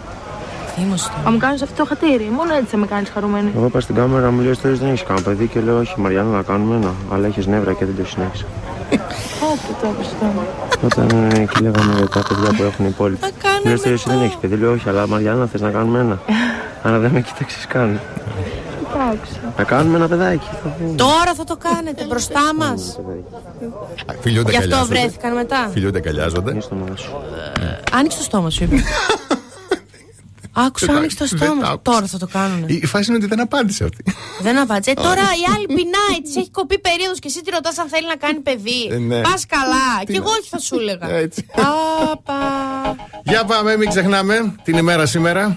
Αν μου κάνεις αυτό το χατήρι, μόνο έτσι θα με κάνεις χαρούμενη. Εγώ είπα στην κάμερα, μου λέει ότι δεν έχεις κανένα παιδί και λέω όχι Μαριάννα να κάνουμε ένα, αλλά έχεις νεύρα και δεν το συνέχισα. Όπου το έπαιξε τώρα. Όταν ε, εκεί λέγαμε για τα παιδιά που έχουν οι υπόλοιποι. Μου λέει ότι εσύ δεν έχεις παιδί, λέω όχι, αλλά Μαριάννα θες να κάνουμε ένα. Άρα δεν με κοίταξες καν. Εντάξει. Να κάνουμε ένα παιδάκι. θα πούμε. Τώρα θα το κάνετε μπροστά μας. Φιλιούνται Γι' αυτό αγκαλιάζονται. βρέθηκαν μετά. Φιλιούνται αγκαλιάζονται. Άνοιξε το στόμα σου, είπε. Άκουσα, Δεν άνοιξε το άκουσα, στόμα. δεν σου. άκουσα. Τώρα θα το κάνουν. Η φάση είναι ότι δεν απάντησε αυτή. Δεν απάντησε. Ε, τώρα η άλλη πεινάει, της έχει κοπεί περίοδος και εσύ τη ρωτάς αν θέλει να κάνει παιδί. Ε, ναι. Πας καλά. Τι Κι να- εγώ όχι θα σου έλεγα. Έτσι. Πάπα. Για πάμε, μην ξεχνάμε την ημέρα σήμερα.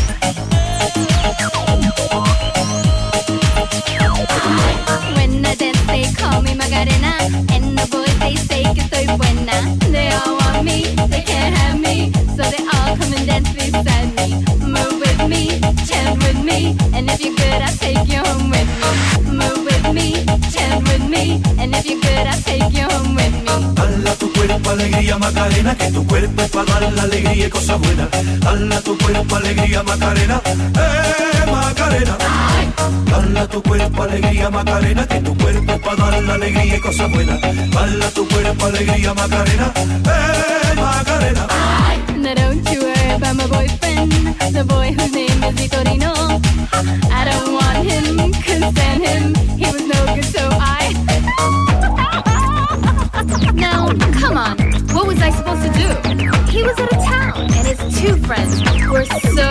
good, I'll take you home with me. Move with me, chant with me. And if you're good, I'll take you home with me. Dala tu cuerpo alegría Macarena, que tu cuerpo es para dar la alegría y cosas buenas. Dala tu cuerpo alegría Macarena, eh Macarena. Dala tu cuerpo alegría Macarena, que tu cuerpo es para dar la alegría y cosas buenas. Dala tu cuerpo alegría Macarena, eh Macarena. Now don't you worry about my boyfriend, the boy whose name is Vitorino. Him. He was no good, so I. now, come on, what was I supposed to do? He was out of town, and his two friends were so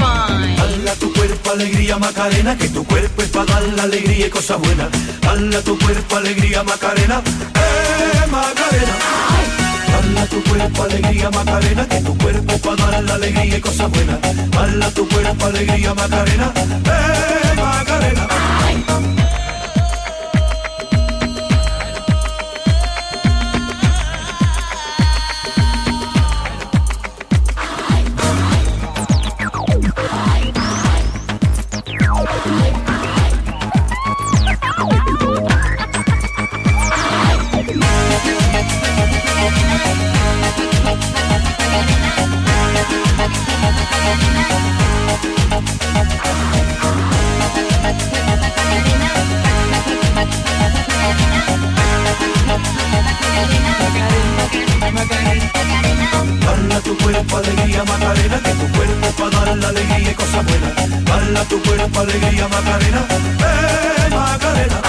fine. Dala tu cuerpo alegría Macarena, que tu cuerpo es para dar la alegría y cosas buenas. Dala tu cuerpo alegría Macarena, eh Macarena. Dala tu cuerpo alegría Macarena, que tu cuerpo para dar la alegría y cosas buenas. Dala tu cuerpo alegría Macarena, eh. Macarena, Bala tu cuerpo alegría Macarena, que tu cuerpo para dar la alegría y cosas buenas. Bala tu cuerpo alegría Macarena, eh Macarena.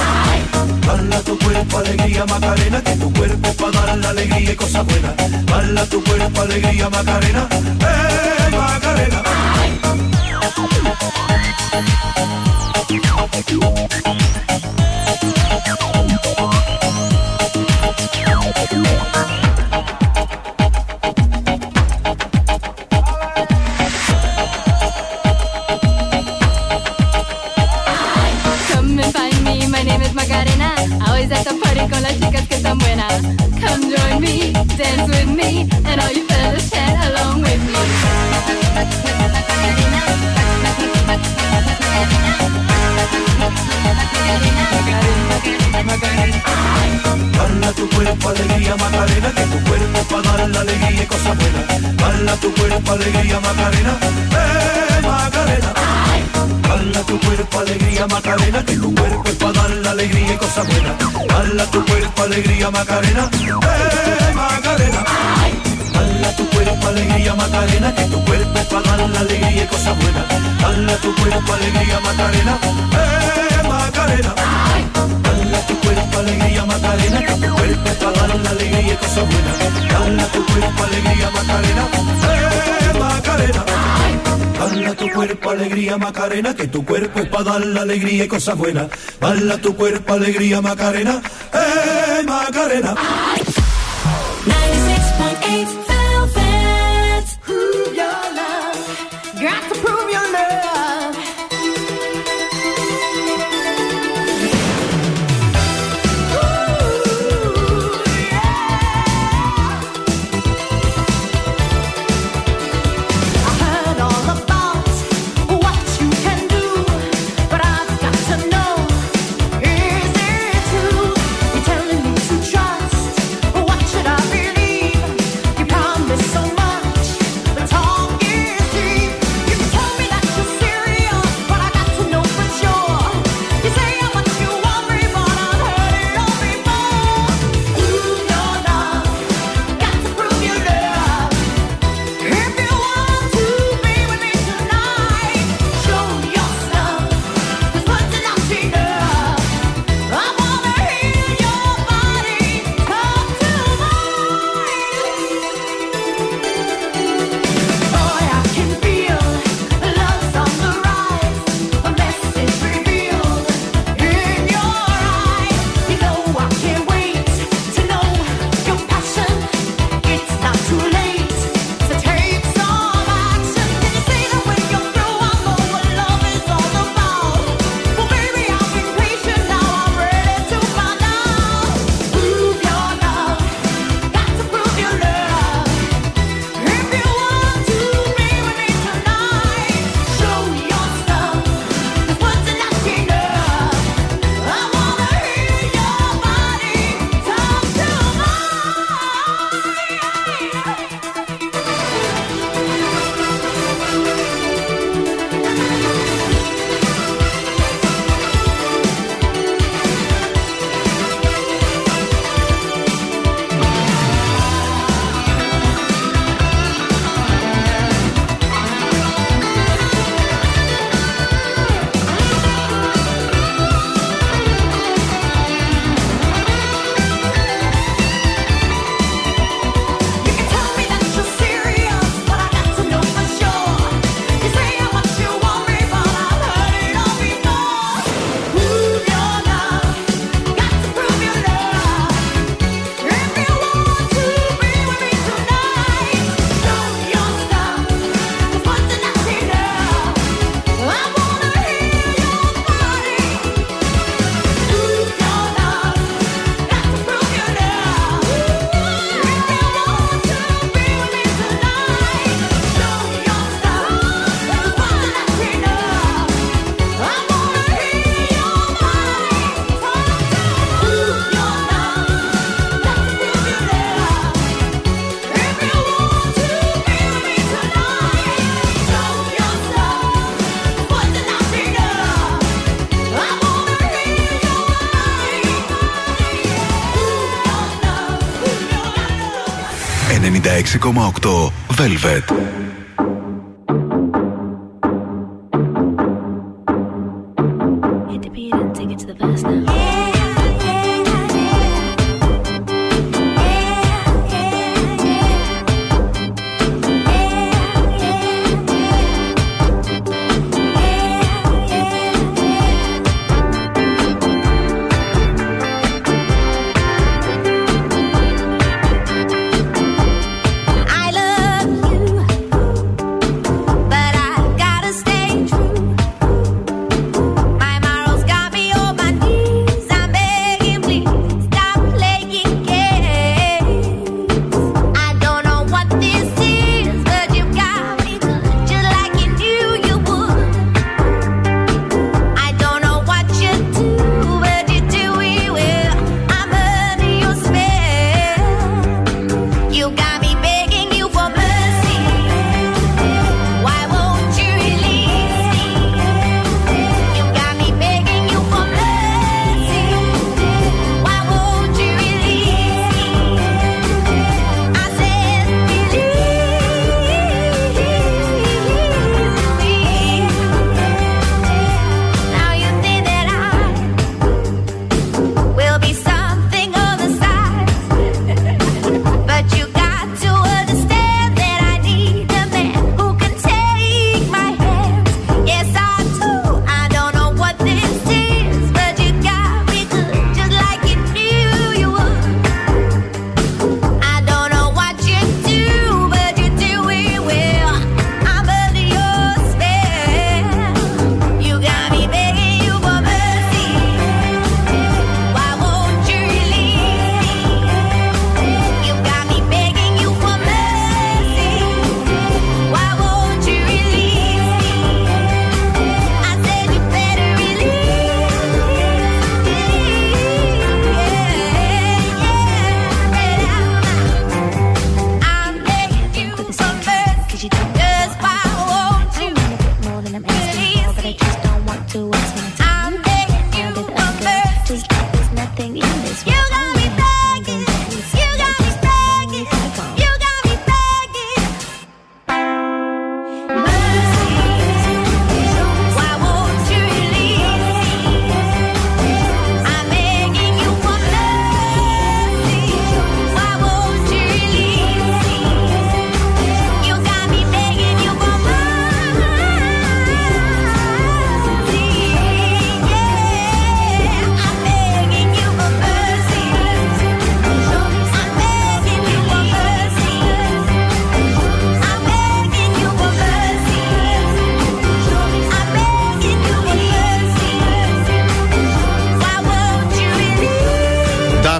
Bala tu cuerpo alegría Macarena, que tu cuerpo para dar la alegría y cosas buenas. Bala tu cuerpo alegría Macarena, eh Macarena. Dance with me, and all you fellas chat along with me. Bala tu cuerpo alegría Macarena, que tu cuerpo para dar la alegría y cosas buenas. Bala tu cuerpo alegría Macarena, eh Macarena. Bala tu cuerpo alegría Macarena, que tu cuerpo es para dar la alegría y cosas buenas. Bala tu cuerpo alegría Macarena, eh Macarena. Bala tu cuerpo alegría Macarena, que tu cuerpo es para dar la alegría y cosas buenas. Bala tu cuerpo alegría Macarena, eh Macarena. Bala tu cuerpo alegría Macarena, que tu cuerpo es para dar la alegría y cosas buenas. Bala tu cuerpo alegría Macarena, eh Macarena. Bala tu cuerpo alegría Macarena, que tu cuerpo es para dar la alegría y cosas buenas. Bala tu cuerpo alegría Macarena, eh Macarena. 96.8 Velvet.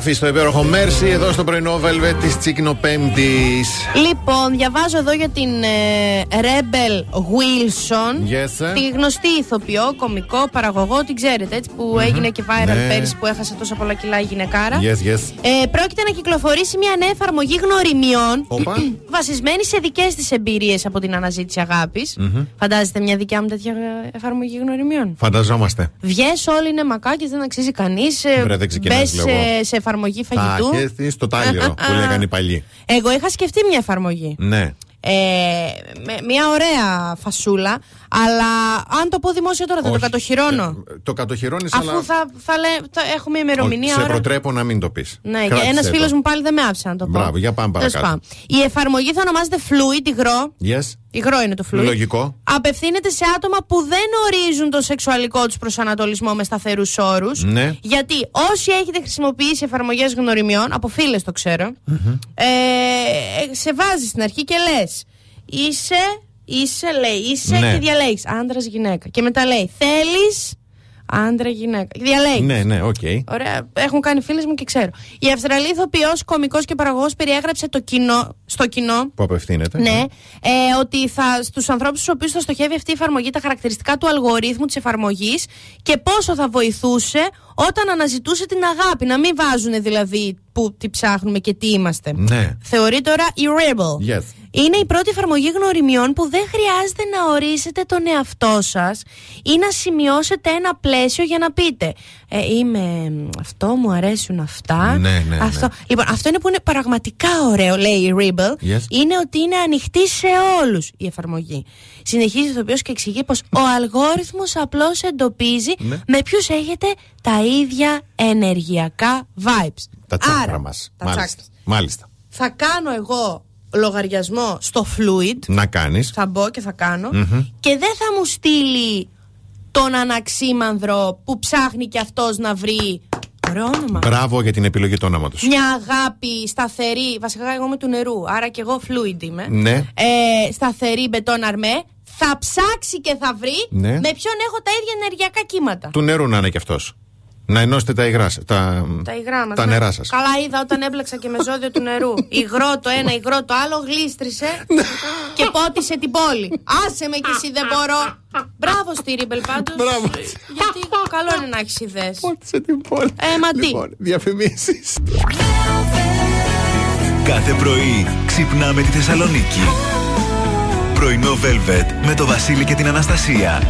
Release? Τάφη στο υπέροχο Μέρσι εδώ στο πρωινό Velvet της Τσίκνο Πέμπτης. Λοιπόν, διαβάζω εδώ για την ε, Rebel Wilson. Yes, sir. Τη γνωστή ηθοποιό, κομικό, παραγωγό, την ξέρετε έτσι, που έγινε και viral Ναι. πέρυσι που έχασε τόσα πολλά κιλά η γυναικάρα. Yes, yes. Ε, πρόκειται να κυκλοφορήσει μια νέα εφαρμογή γνωριμιών Όπα. βασισμένη σε δικές της εμπειρίες από την αναζήτηση αγάπης. Μμμ. Φαντάζεστε μια δικιά μου τέτοια ε, εφαρμογή γνωριμιών; Φανταζόμαστε. Βγες όλοι είναι μακάκες, δεν αξίζει κανείς. Βρε, δεν ξεκινάς, Μπες λέω εγώ. σε, σε εφαρμογή Θα φαγητού. έρθει στο τάλιρο που λέγανε οι παλιοί. Εγώ είχα σκεφτεί μια εφαρμογή. Ναι. Ε, με, μια ωραία φασούλα, αλλά αν το πω δημόσιο τώρα θα το Όχι. κατοχυρώνω. Το κατοχυρώνεις, Αφού αλλά. θα, θα λέ, θα έχουμε ημερομηνία. σε ώρα. προτρέπω να μην το πεις. Ναι, και ένας φίλος μου πάλι δεν με άφησε να το πω. Μπράβο, για πάμε Τέλος παρακάτω. πάντων. Η εφαρμογή θα ονομάζεται Fluid, υγρό. Yes. Υγρό είναι το Fluid. Λογικό. Απευθύνεται σε άτομα που δεν ορίζουν το σεξουαλικό τους προσανατολισμό με σταθερούς όρους. Ναι. Γιατί όσοι έχετε χρησιμοποιήσει εφαρμογές γνωριμιών, από φίλες το ξέρω, ε, ε, σε βάζεις στην αρχή και λες. Είσαι, είσαι, λέει, είσαι Ναι. και διαλέγεις άντρας γυναίκα. Και μετά λέει, θέλεις άντρα γυναίκα. Και διαλέγεις. Ναι, ναι, οκ. Ωραία, έχουν κάνει φίλες μου και ξέρω. Η Αυστραλή ηθοποιός, κωμικός και παραγωγός περιέγραψε το κοινό, στο κοινό Που απευθύνεται. ναι, ε, ότι θα, στους ανθρώπους στους οποίους θα στοχεύει αυτή η εφαρμογή τα χαρακτηριστικά του αλγορίθμου της εφαρμογής και πόσο θα βοηθούσε όταν αναζητούσε την αγάπη. Να μην βάζουν δηλαδή που τι ψάχνουμε και τι είμαστε. Ναι. Θεωρεί τώρα η Rebel. Yes. Είναι η πρώτη εφαρμογή γνωριμιών που δεν χρειάζεται να ορίσετε τον εαυτό σας ή να σημειώσετε ένα πλαίσιο για να πείτε ε, Είμαι αυτό, μου αρέσουν αυτά. Ναι, ναι, ναι. αυτό. Λοιπόν, αυτό είναι που είναι πραγματικά ωραίο, λέει η Ribble. Yes. Είναι ότι είναι ανοιχτή σε όλους η εφαρμογή. Συνεχίζει το οποίο και εξηγεί πως ο αλγόριθμος απλώς εντοπίζει Ναι. με ποιους έχετε τα ίδια ενεργειακά vibes. Τα τσάκρα Άρα, μας. τα Μάλιστα. τσάκρα. Μάλιστα. Θα κάνω εγώ λογαριασμό στο Fluid. Να κάνεις. Θα μπω και θα κάνω. Και δεν θα μου στείλει τον αναξίμανδρο που ψάχνει και αυτός να βρει. Ωραίο όνομα. Μπράβο για την επιλογή του ονόματος. Μια αγάπη σταθερή. Βασικά, εγώ είμαι του νερού. Άρα και εγώ fluid είμαι. Ναι. Ε, σταθερή μπετόν αρμέ. Θα ψάξει και θα βρει Ναι. με ποιον έχω τα ίδια ενεργειακά κύματα. Του νερού να είναι κι αυτός. Να ενώσετε τα υγρά σα- τα, Τα υγρά μας, τα ναι. νερά σας. Καλά είδα όταν έμπλεξα και με ζώδιο του νερού. Υγρό το ένα, υγρό το άλλο, γλίστρισε και πότισε την πόλη. Άσε με κι εσύ δεν μπορώ. Μπράβο στη Ρίμπελ πάντως. Μπράβο. Γιατί καλό είναι να έχεις ιδέες. Πότισε την πόλη. Ε, μα τι. Λοιπόν, διαφημίσεις. Κάθε πρωί ξυπνάμε τη Θεσσαλονίκη. Πρωινό Velvet με το Βασίλη και την Αναστασία.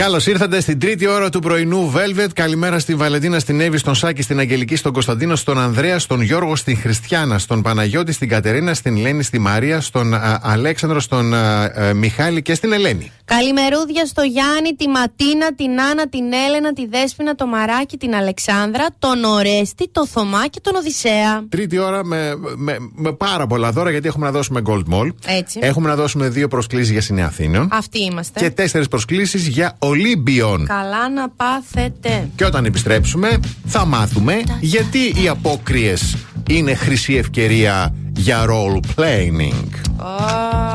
Καλώς ήρθατε στην τρίτη ώρα του πρωινού Velvet. Καλημέρα στην Βαλεντίνα, στην Εύη, στον Σάκη, στην Αγγελική, στον Κωνσταντίνο, στον Ανδρέα, στον Γιώργο, στην Χριστιανά, στον Παναγιώτη, στην Κατερίνα, στην Λένη, στη Μαρία, στον α, Αλέξανδρο, στον α, α, Μιχάλη και στην Ελένη. Καλημερούδια στο Γιάννη, τη Ματίνα, την Άννα, την Έλενα, τη Δέσποινα, το Μαράκι, την Αλεξάνδρα, τον Ορέστη, το Θωμά και τον Οδυσσέα. Τρίτη ώρα με, με, με πάρα πολλά δώρα γιατί έχουμε να δώσουμε Gold Mall. Έτσι. Έχουμε να δώσουμε δύο προσκλήσεις για Συνέα Αθήνων. Αυτοί είμαστε. Και τέσσερις προσκλήσεις για Ολύμπιον. Καλά να πάθετε. Και όταν επιστρέψουμε θα μάθουμε γιατί οι απόκριες είναι χρυσή ευκαιρία για role playing.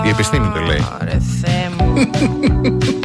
Η επιστήμη το λέει. Ωραία,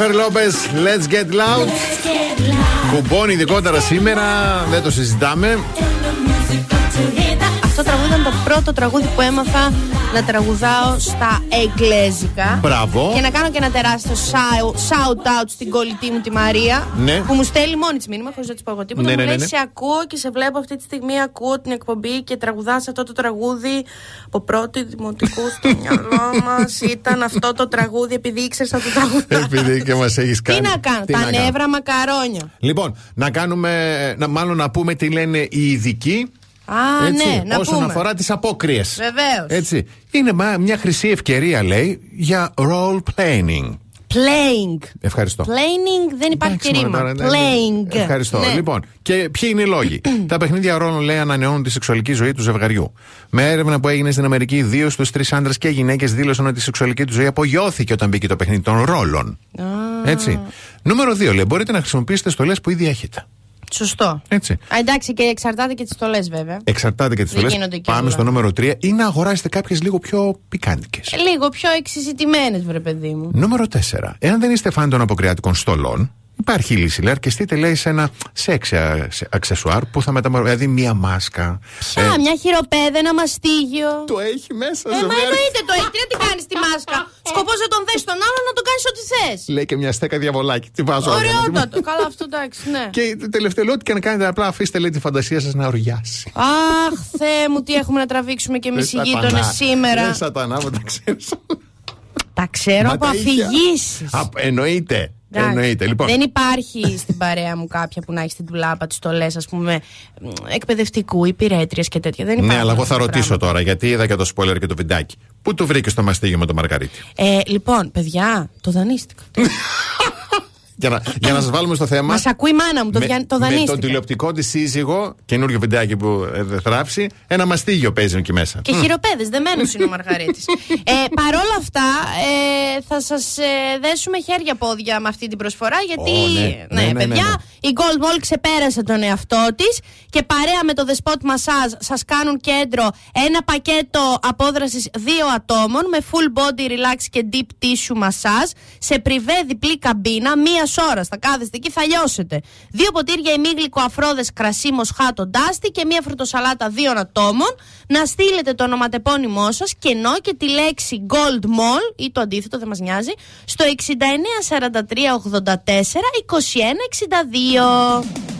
Jennifer Lopez, Let's Get Loud. Κουμπώνει ειδικότερα σήμερα, δεν το συζητάμε. Αυτό τραγούδι ήταν το πρώτο τραγούδι που έμαθα να τραγουδάω στα εγγλέζικα. Μπράβο. Και να κάνω και ένα τεράστιο shout- shout out στην κολλητή μου τη Μαρία. Ναι. Που μου στέλνει μόνη της μήνυμα, χωρίς να της πω εγώ τίποτα. Ναι, μου ναι, λέει: ναι, ναι. Σε ακούω και σε βλέπω αυτή τη στιγμή. Ακούω την εκπομπή και τραγουδά αυτό το τραγούδι. Από πρώτη δημοτικού στο μυαλό μας ήταν αυτό το τραγούδι, επειδή ήξερες να το τραγουδά. Επειδή και μας έχεις Τι κάνει. να κάνω, Τι τα να κάνω. νεύρα μακαρόνια. Λοιπόν, να κάνουμε, να, μάλλον να πούμε τι λένε οι ειδικοί. Α, έτσι, ναι, να όσον πούμε. αφορά τις απόκριες. Βεβαίως. Έτσι. Είναι μα- μια χρυσή ευκαιρία, λέει, για role playing. Playing. Ευχαριστώ. Playing δεν υπάρχει και Μωρέ, ρήμα. τώρα, ναι, Playing. Ευχαριστώ. Ναι. Λοιπόν, και ποιοι είναι οι λόγοι; Τα παιχνίδια ρόλων, λέει, ανανεώνουν τη σεξουαλική ζωή του ζευγαριού. Με έρευνα που έγινε στην Αμερική, δύο στους τρεις άντρες και γυναίκες δήλωσαν ότι η σεξουαλική του ζωή απογειώθηκε όταν μπήκε το παιχνίδι των ρόλων. Έτσι. Νούμερο 2, λέει, μπορείτε να χρησιμοποιήσετε στολές που ήδη έχετε. Σωστό. Έτσι. Α, εντάξει, και εξαρτάται και τις στολές, βέβαια. Εξαρτάται και τις Δεν στολές. γίνονται και Πάμε όλα. στο νούμερο 3 ή να αγοράσετε κάποιες λίγο πιο πικάντικες. Ε, Λίγο πιο εξισυντημένε, βρε παιδί μου. Νούμερο 4. Εάν δεν είστε φαν των αποκριάτικων στολών, υπάρχει λύση. Λέει, αρκεστείτε, λέει, σε ένα σεξ α- σε- αξεσουάρ που θα μεταμορφωθεί. Δηλαδή, μία μάσκα. Α, μια χειροπέδα, ένα μαστίγιο. Το έχει μέσα, Ε, μα ζευγάρι. εννοείται το έχει. Τι να την κάνεις τη μάσκα; Σκοπός να τον δει τον άλλον να τον κάνεις ό,τι θες. Λέει και μια στέκα διαβολάκι. Τι βάζω. Ωραιότατο. Καλά, αυτό εντάξει, ναι. Και το τελευταίο, λέω, ό,τι και να κάνετε, απλά αφήστε, λέει, τη φαντασία σας να οριάσει. Αχ, Θεέ μου, τι έχουμε να τραβήξουμε και εμείς Ρε οι γείτονες σατανά. σήμερα. Ρε σατανά, μου τα ξέρεις. Τα ξέρω Μα από τα είχε. αφηγήσεις. Α, Εννοείται. Εννοείται. Λοιπόν, Δεν υπάρχει στην παρέα μου κάποια που να έχει στην τουλάπα τι στολέ, ας πούμε, μ, εκπαιδευτικού, υπηρέτρια και τέτοια. Δεν υπάρχει. ναι, αλλά εγώ θα ρωτήσω τώρα, γιατί είδα και το spoiler και το βιντεάκι. Πού το βρήκες το μαστίγιο με το Μαργαρίτη; Ε, λοιπόν, παιδιά, το δανείστηκα. Για να, για να σας βάλουμε στο θέμα. Μας ακούει η μάνα μου, το, με, δια- το με δανείστηκα. τον τηλεοπτικό της σύζυγο, καινούριο βιντεάκι που ε, θα θράψει, ένα μαστίγιο παίζει εκεί μέσα. Και χειροπέδες, δεμένος είναι ο Μαργαρίτης. ε, Παρ' όλα αυτά, ε, θα σας ε, δέσουμε χέρια-πόδια με αυτή την προσφορά, γιατί. Ω, ναι. Ναι, ναι, ναι, παιδιά, ναι. η Gold Mall ξεπέρασε τον εαυτό της και παρέα με το The Spot Massage σας κάνουν κέντρο ένα πακέτο απόδρασης δύο ατόμων με full body relax και deep tissue massage σε πριβέ διπλή καμπίνα μία ώρας. Θα κάθεστε εκεί, θα λιώσετε. Δύο ποτήρια ημίγλικο αφρόδες κρασί μοσχάτο ντάστι και μία φρουτοσαλάτα δύο ατόμων. Να στείλετε το ονοματεπώνυμό σας κενό και τη λέξη Gold Mall ή το αντίθετο, δεν μας νοιάζει, στο 69 43 84 21 62.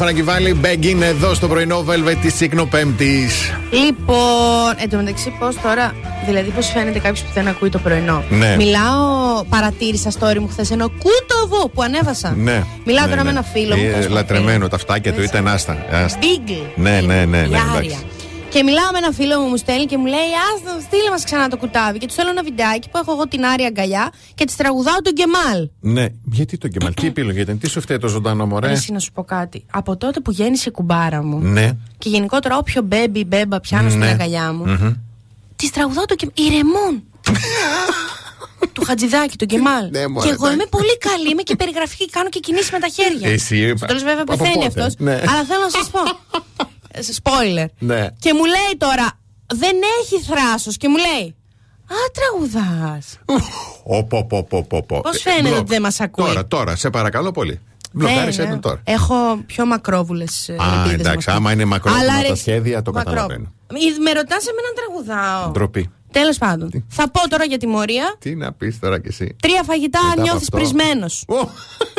Αγαπημένο Φραγκη Βάλη, Μπέγκιν εδώ στο πρωινό Velvet της Τσικνοπέμπτη. Λοιπόν, εν τω μεταξύ, πώς τώρα. Δηλαδή, πώς φαίνεται κάποιος που δεν ακούει το πρωινό; Ναι. Μιλάω, παρατήρησα story μου χθες ενώ κούτοβο που ανέβασα. Ναι. Μιλάω ναι, τώρα ναι. με ένα φίλο μου. Ε, τέλος λατρεμένο, τα φτάκια του ήταν άστα. άστα. Big. Ναι, ναι, ναι, ναι, Λιάρια. Εντάξει. Και μιλάω με ένα φίλο μου, μου στέλνει και μου λέει: Α, στείλε μας ξανά το κουτάβι. Και του στέλνω ένα βιντεάκι που έχω εγώ την Άρια αγκαλιά και της τραγουδάω τον Κεμάλ. Ναι, γιατί το Κεμάλ, τι επιλογή ήταν, τι σου φταίει το ζωντανό μωρέ; Εσύ να σου πω κάτι. Από τότε που γέννησε η κουμπάρα μου Ναι. και γενικότερα όποιο μπέμπι μπέμπα πιάνω στην Ναι. αγκαλιά μου, Μμμ. της τραγουδάω το Κεμάλ. Ηρεμούν. του Χατζηδάκη, τον Κεμάλ. Ναι, μωρέ, και εγώ είμαι εντάξει. πολύ καλή, είμαι και περιγραφική, κάνω και κινήσεις με τα χέρια. Εσύ, Στο τέλος βέβαια από πεθαίνει πότε; αυτός. Ναι. Αλλά θέλω να σας πω. Ε, Spoiler. Ναι. Και μου λέει τώρα, δεν έχει θράσος. Και μου λέει, Α, τραγουδάς. Οπό, πο, πο, πο, πο. Πώς Ε, φαίνεται μπλοκ. ότι δεν μας ακούει; Τώρα, τώρα, σε παρακαλώ πολύ. Μπλοκάρισε Ναι, ναι. τον τώρα. Έχω πιο μακρόβουλες Α, εντάξει, άμα είναι μακρόπνοα τα σχέδια, το μακρό- καταλαβαίνω. Μη- Με ρωτάς εμένα να τραγουδάω. Ντροπή. Τέλος πάντων. Θα πω τώρα για τιμωρία. Τι να πεις τώρα κι εσύ. Τρία φαγητά Μετά από νιώθεις αυτό. πρισμένο.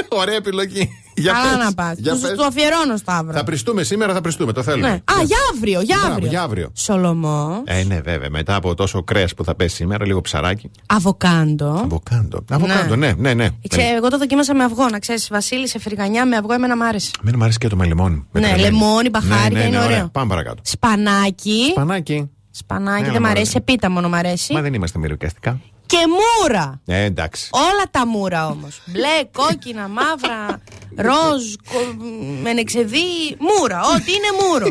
Ωραία επιλογή. Για Καλά πες. να πας. Για Του πες. το αφιερώνω, Σταύρο. Θα πριστούμε σήμερα, θα πριστούμε, το θέλουμε. Ναι. Α, για αύριο, για Μπράβο, αύριο. για αύριο. Σολομός. Ε, ναι, βέβαια. Μετά από τόσο κρέας που θα πέσει σήμερα, λίγο ψαράκι. Αβοκάντο. Αβοκάντο. Αβοκάντο, ναι, ναι, ναι. Ξέρω, εγώ το δοκίμασα με αυγό, να ξέρεις. Βασίλη σε φρυγανιά με αυγό, εμένα μ' άρεσε. Εμένα μου αρέσει και το με λεμόνι. Με Ναι, τρελαίνει. λεμόνι, μπαχάρια, ναι, ναι, είναι ναι, ωραίο. Πάμε παρακάτω. Σπανάκι. Σπανάκι. Σπανάκι Έλα, δεν μ' μωρέ. αρέσει, πίτα μόνο μ' αρέσει. Μα δεν είμαστε μυρικαστικά. Και μούρα. Ε, εντάξει. Όλα τα μούρα όμως. Μπλε, κόκκινα, μαύρα, ροζ, κο- μενεξεδί, μούρα. Ό,τι είναι μούρο.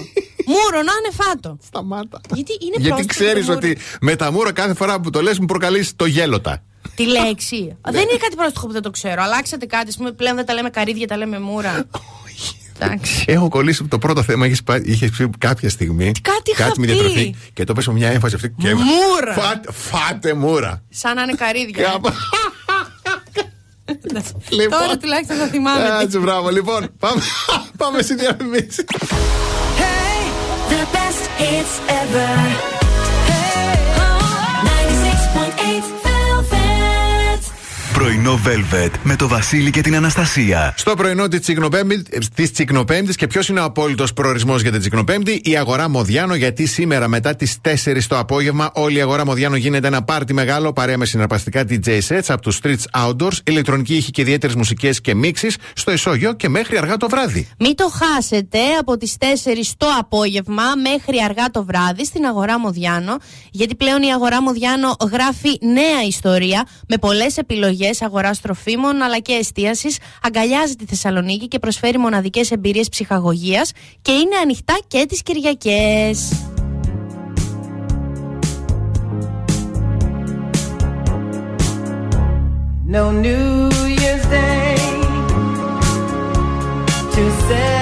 μούρο να είναι φάτο. Σταμάτα. Γιατί είναι Γιατί πρόσθετο ξέρεις μούρο. ότι με τα μούρα κάθε φορά που το λες μου προκαλείς το γέλοτα. Τη λέξη. δεν είναι κάτι πρόστιχο που δεν το ξέρω. Αλλάξατε κάτι. Ας πούμε, πλέον δεν τα λέμε καρύδια, τα λέμε μούρα. Εντάξει. Έχω κολλήσει που το πρώτο θέμα είχες είχες πει κάποια στιγμή. κάτι είχα με πει. διατροφή και το πες με μια έμφαση αυτή. Και Μούρα. Φάτε, φάτε μούρα. Σαν να είναι καρύδια. Τώρα τουλάχιστον θα θυμάμαι. τι- Έτσι, μπράβο. Λοιπόν, πάμε, πάμε στη διαφημίση. The best hits ever. Πρωινό Velvet με το Βασίλη και την Αναστασία. Στο πρωινό της Τσικνοπέμπτη και ποιος είναι ο απόλυτος προορισμός για την Τσικνοπέμπτη, η αγορά Μοδιάνο. Γιατί σήμερα μετά τις 4 το απόγευμα, όλη η αγορά Μοδιάνο γίνεται ένα πάρτι μεγάλο παρέα με συναρπαστικά DJ sets από τους Streets Outdoors, ηλεκτρονική ήχη και ιδιαίτερες μουσικές και μίξεις στο ισόγειο και μέχρι αργά το βράδυ. Μην το χάσετε από τις 4 το απόγευμα μέχρι αργά το βράδυ στην Αγορά Μοδιάνο γιατί πλέον η Αγορά Μοδιάνο γράφει νέα ιστορία με πολλές επιλογές αγοράς τροφίμων αλλά και εστίασης αγκαλιάζει τη Θεσσαλονίκη και προσφέρει μοναδικές εμπειρίες ψυχαγωγίας και είναι ανοιχτά και τις Κυριακές. No New Year's Day to celebrate.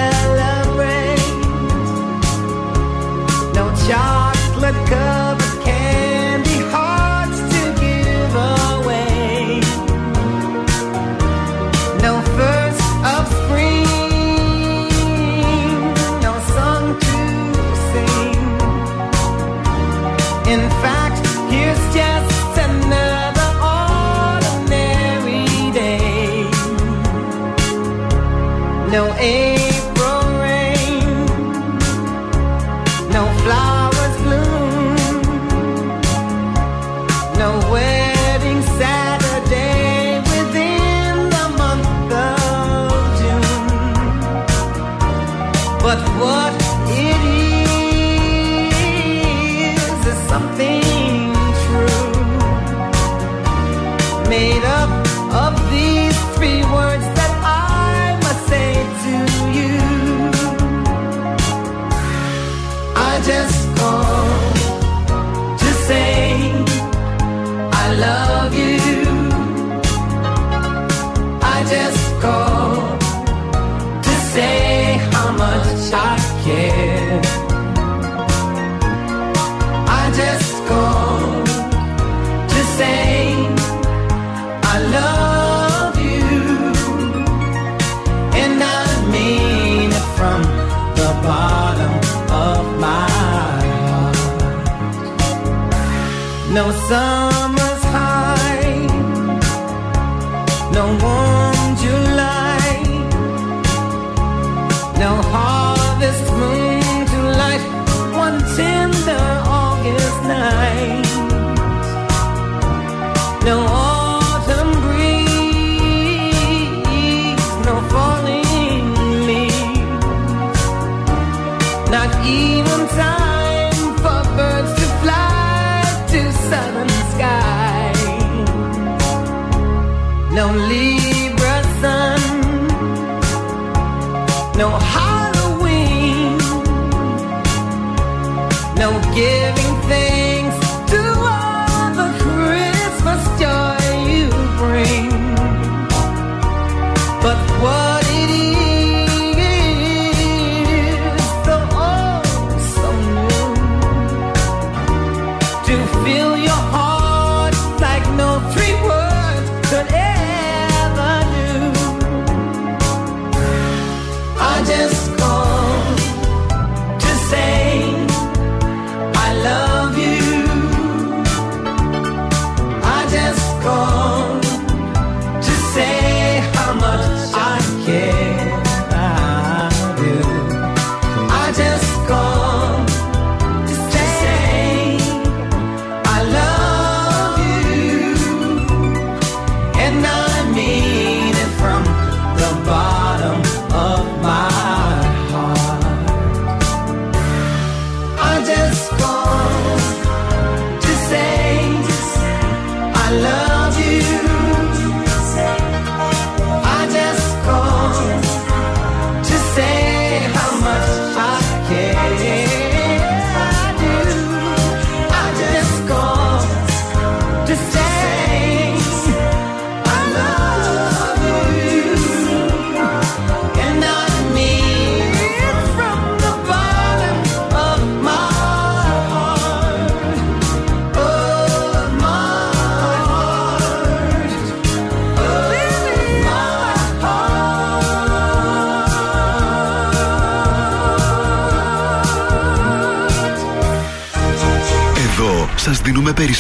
sun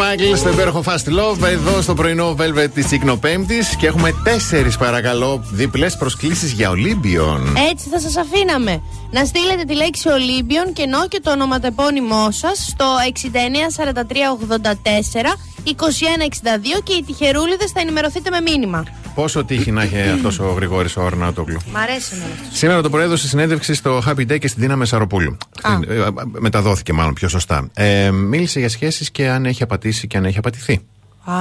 George Michael στο υπέροχο Fast Love εδώ στο πρωινό Velvet της Ικνοπέμπτη και έχουμε τέσσερις παρακαλώ διπλέ προσκλήσεις για Ολύμπιον. Έτσι θα σας αφήναμε. Να στείλετε τη λέξη Ολύμπιον και ενώ και το ονοματεπώνυμό σας στο 694384 2162 και οι τυχερούλιδες θα ενημερωθείτε με μήνυμα. Πόσο τύχη να έχει αυτός ο Γρηγόρης ο Ορνάτογλου. Μ' αρέσει εμένα. Σήμερα το προέδωσε συνέντευξη στο Happy Day και στην Τίνα Μεσαροπούλου. Α. Ε, ε, μεταδόθηκε μάλλον πιο σωστά. Ε, μίλησε για σχέσεις και αν έχει απατήσει και αν έχει απατηθεί. Α.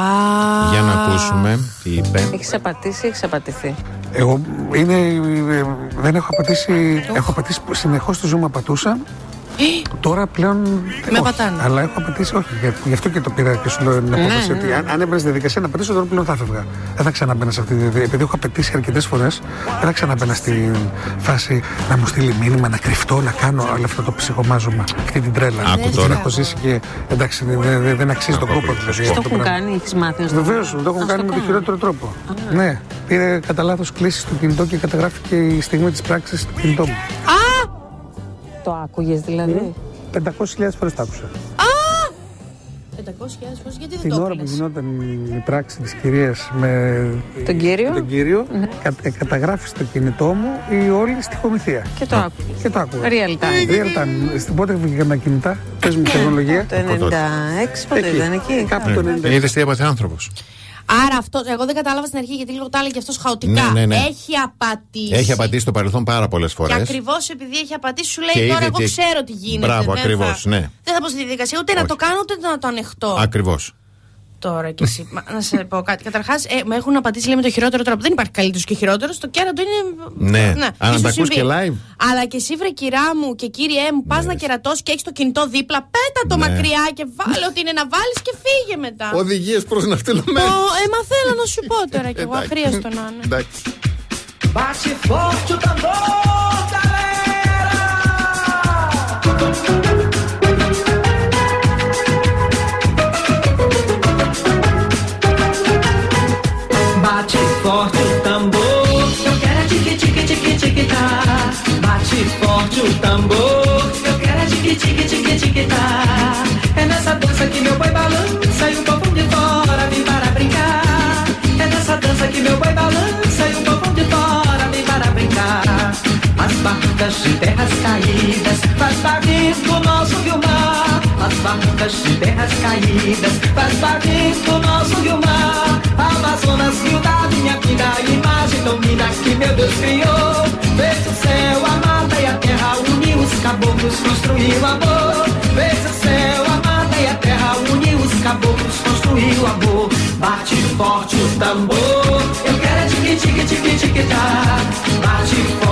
Για να ακούσουμε τι είπε. Έχεις απατήσει ή έχεις απατηθεί; Εγώ είναι, ε, δεν έχω απατήσει. Έχω απατήσει συνεχώς στο ζώμα πατούσα. Τώρα πλέον. Με όχι, πατάνε. Αλλά έχω απατήσει, όχι. Γι' γι' αυτό και το πήρα και σου λέω την Ναι, απόφαση ναι. ότι αν, αν έμπαινα στη διαδικασία να πατήσω, τώρα πλέον θα έφευγα. Δεν θα ξαναμπαίνα σε αυτή τη διαδικασία. Επειδή έχω απαιτήσει αρκετές φορές, δεν θα ξαναμπαίνα στη φάση να μου στείλει μήνυμα, να κρυφτώ, να κάνω όλο αυτό το ψυχομάζωμα. Αυτή την τρέλα. Άκου Έτσι, τώρα. την έχω ζήσει και εντάξει, δεν, δεν, δεν αξίζει τον κόπο. Δηλαδή, Το αυτό έχουν πράγμα. κάνει, έχεις μάθει. να στο Βεβαίως, κάνουν. το έχουν Ας κάνει με τον κάνουν. χειρότερο τρόπο. Ναι, πήρε κατά λάθος κλήσει στο κινητό και καταγράφηκε η στιγμή της πράξης στο κινητό μου. Το άκουγες δηλαδή; 500.000 φορές τα άκουσα. 500.000 φορές, γιατί δεν Την το ώρα που έκλαις; γινόταν η πράξη της κυρίας με Τον κύριο; τον κύριο κα, ε, καταγράφεις στο κινητό μου η όλη στοιχομηθεία. Και το άκουγες. Και το άκουγα. Real time. Real time. Στην πότε βγήκαμε κινητά, πες μου τεχνολογία. Το 96 πότε Εκεί. ήταν εκεί; Κάπου το 96. Είδες τι έπαθε άνθρωπος. Άρα αυτό, εγώ δεν κατάλαβα στην αρχή γιατί λίγο τα έλεγε αυτός χαοτικά. Ναι, ναι, ναι. Έχει απατήσει. Έχει απατήσει στο παρελθόν πάρα πολλές Και φορές. ακριβώς επειδή έχει απατήσει, σου Και λέει τώρα είδε εγώ τι- ξέρω τι γίνεται. Μπράβο, δεν ακριβώς, θα- ναι. Δεν θα πω στη διαδικασία ούτε να το κάνω ούτε να το ανεχτώ. Ακριβώς. Τώρα κι εσύ. Μα, να σε πω κάτι. Καταρχάς, ε, με έχουν απαντήσει λέει, με το χειρότερο τρόπο. Δεν υπάρχει καλύτερος και χειρότερος. Το κέρατο είναι. Ναι. Αν ίσως τα ακούς συμβεί. και live. Αλλά και εσύ, βρε κυρά μου και κύριέ μου, πας να κερατώσεις και έχεις το κινητό δίπλα. Πέτα το Ναι. μακριά και βάλε ό,τι είναι να βάλεις και φύγε μετά. Οδηγίες προς ναυτιλωμένο. Ω, Ε, μα θέλω να σου πω τώρα κι εγώ. Εντάξει. Αχρίαστο να είναι. Εντάξει. Bate forte o tambor, eu quero é tique tique tique tique tá. É nessa dança que meu boi balança e o povão de fora vem para brincar. É nessa dança que meu boi balança e o povão de fora vem para brincar. As barcas de terras caídas faz barulho do nosso rio mar. As barcas de terras caídas faz barulho do nosso rio mar. Amazonas, rio da minha vida, imagem tão linda que meu Deus criou. Fez o céu, os caboclos, construiu amor. Fez o céu, a mata e a terra, uniu os caboclos, construiu amor. Bate forte o tambor, eu quero é tique tique tique tique tá. Bate forte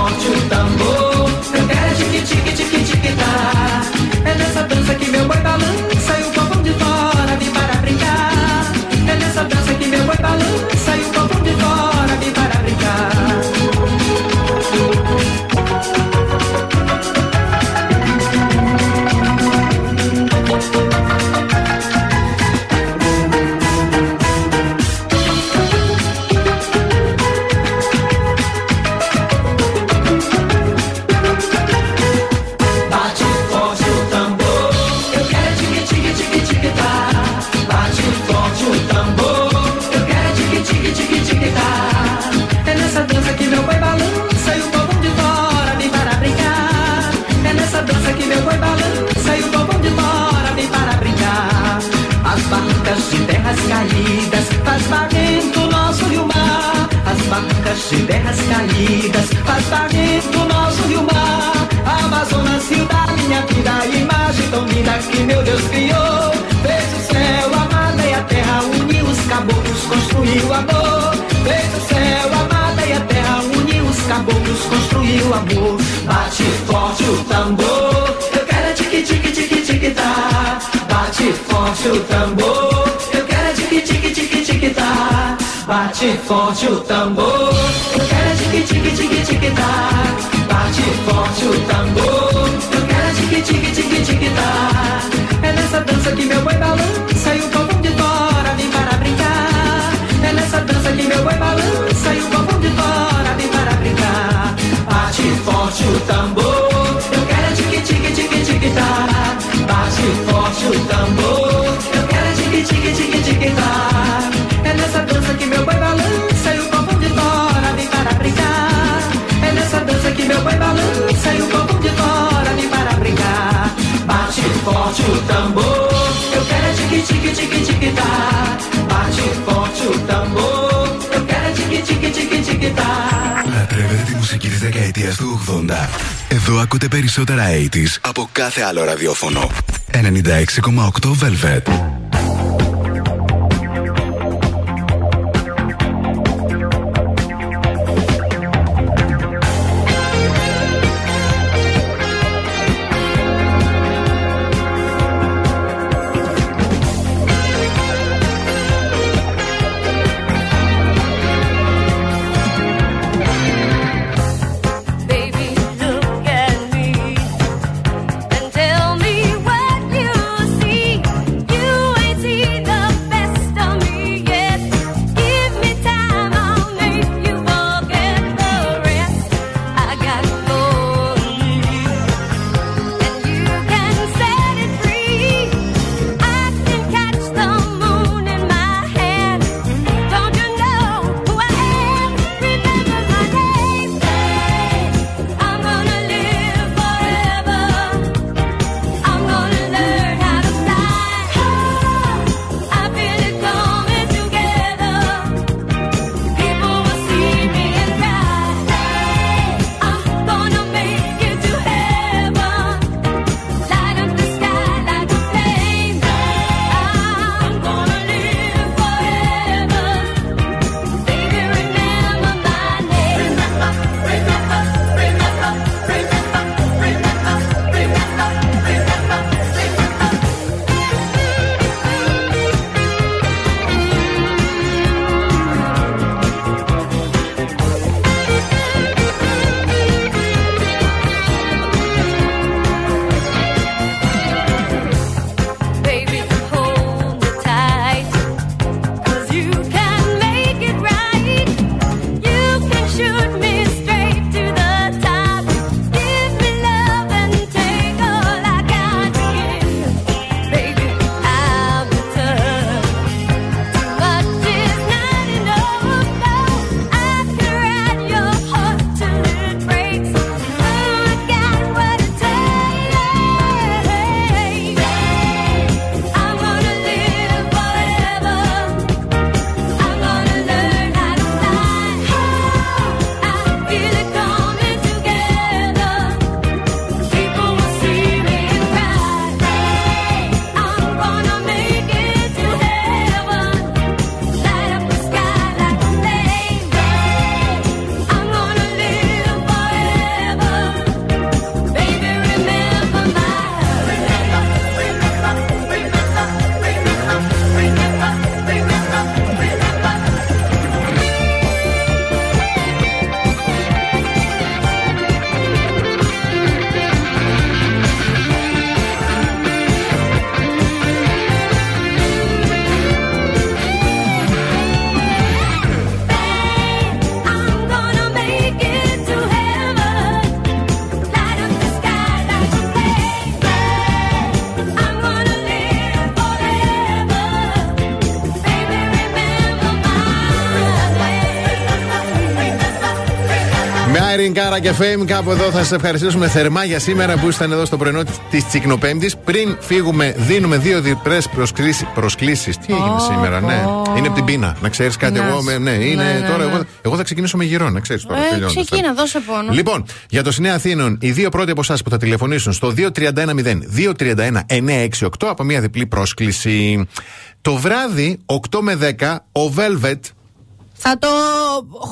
Fez o céu, a mata e a terra, uniu os caboclos, construiu amor. Bate forte o tambor, eu quero é tique tique tique tique tá. Bate forte o tambor, eu quero é tique tique tique tique tá. Bate forte o tambor, eu quero é tique tique tique tique tá. Bate forte o tambor, eu quero é tique tique tique tique tá. É nessa dança que meu boi balança o tambor. Eu quero tique tique tique tique tá. É nessa dança que meu pai balança e o copo de fora vem para brincar. É nessa dança que meu pai balança e o copo de fora vem para brincar. Bate forte o tambor. Eu quero tique tique tique tique tá. Bate forte o tambor. Eu quero tique tique tique tique tá. Λατρεύετε τη μουσική της δεκαετίας του 80. Εδώ ακούτε περισσότερα 80's από κάθε άλλο ραδιόφωνο. 96,8 Velvet. Με Άιριν Κάρα και Fame, κάπου εδώ θα σας ευχαριστήσουμε θερμά για σήμερα που ήσταν εδώ στο πρωινό της Τσικνοπέμπτης. Πριν φύγουμε, δίνουμε δύο διπλέ προσκλήσει. Τι έγινε σήμερα, ναι. Είναι από την πείνα. Να ξέρεις κάτι, Να εγώ. σου- με- Ναι, είναι Ναι, ναι, τώρα. ναι. Εγώ, εγώ θα ξεκινήσω με γυρό, να ξέρεις τώρα. Ε, τελειώνοντας. ξεκίνα, δώσε πόνο. Λοιπόν, για το Συνέα Αθήνων, οι δύο πρώτοι από εσάς που θα τηλεφωνήσουν στο 231-0-231-968 από μια διπλή πρόσκληση. Το βράδυ, 8 με 10, ο Velvet Θα το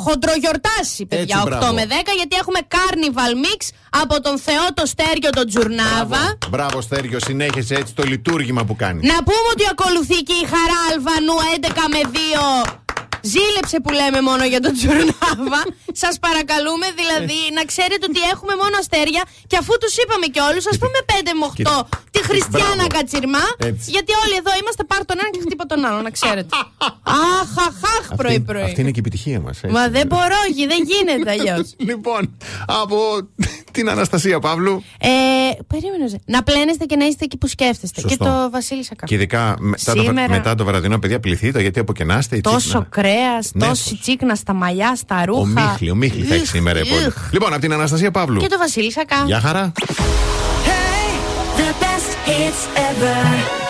χοντρογιορτάσει, παιδιά, Έτσι, 8 μπράβο. με 10, γιατί έχουμε Carnival Mix από τον Θεό το Στέργιο τον Τζουρνάβα. Μπράβο, Στέργιο, συνέχισε έτσι το λειτουργήμα που κάνει. Να πούμε ότι ακολουθεί και η Χαρά Αλβανού 11 με 2. Ζήλεψε που λέμε μόνο για τον Τζουρνάβα. Σας παρακαλούμε, δηλαδή, να ξέρετε ότι έχουμε μόνο αστέρια και αφού τους είπαμε και όλου, ας πούμε 5 με 8 τη Χριστιανά Μπράβο. Κατσιρμά. Έτσι. Γιατί όλοι εδώ είμαστε πάρ τον ένα και χτύπα τον άλλο, να ξέρετε. Αχ, αχ, αχ, Αυτή, πρωί-πρωί. αυτή είναι και η επιτυχία μας. Μα δεν μπορώ, γη, δεν γίνεται αλλιώς. Λοιπόν, από την Αναστασία Παύλου. Ε, περίμενε. Ζε. Να πλένεστε και να είστε εκεί που σκέφτεστε. Σωστό. Και το Βασίλη Σακά. Και ειδικά μετά, το, Σήμερα- μετά το βραδινό, παιδιά, πληθείτε γιατί αποκαινάστε. η Τόσο τσίχνα. κρέας, Ναι, τόση τσίκνα στα μαλλιά, στα ρούχα. Ο Μίχλη, ο Μίχλη θα έχει σήμερα η πόλη. Ιχ. Λοιπόν, από την Αναστασία Παύλου. Και το Βασίλη Σακά. Γεια χαρά. The best hits ever.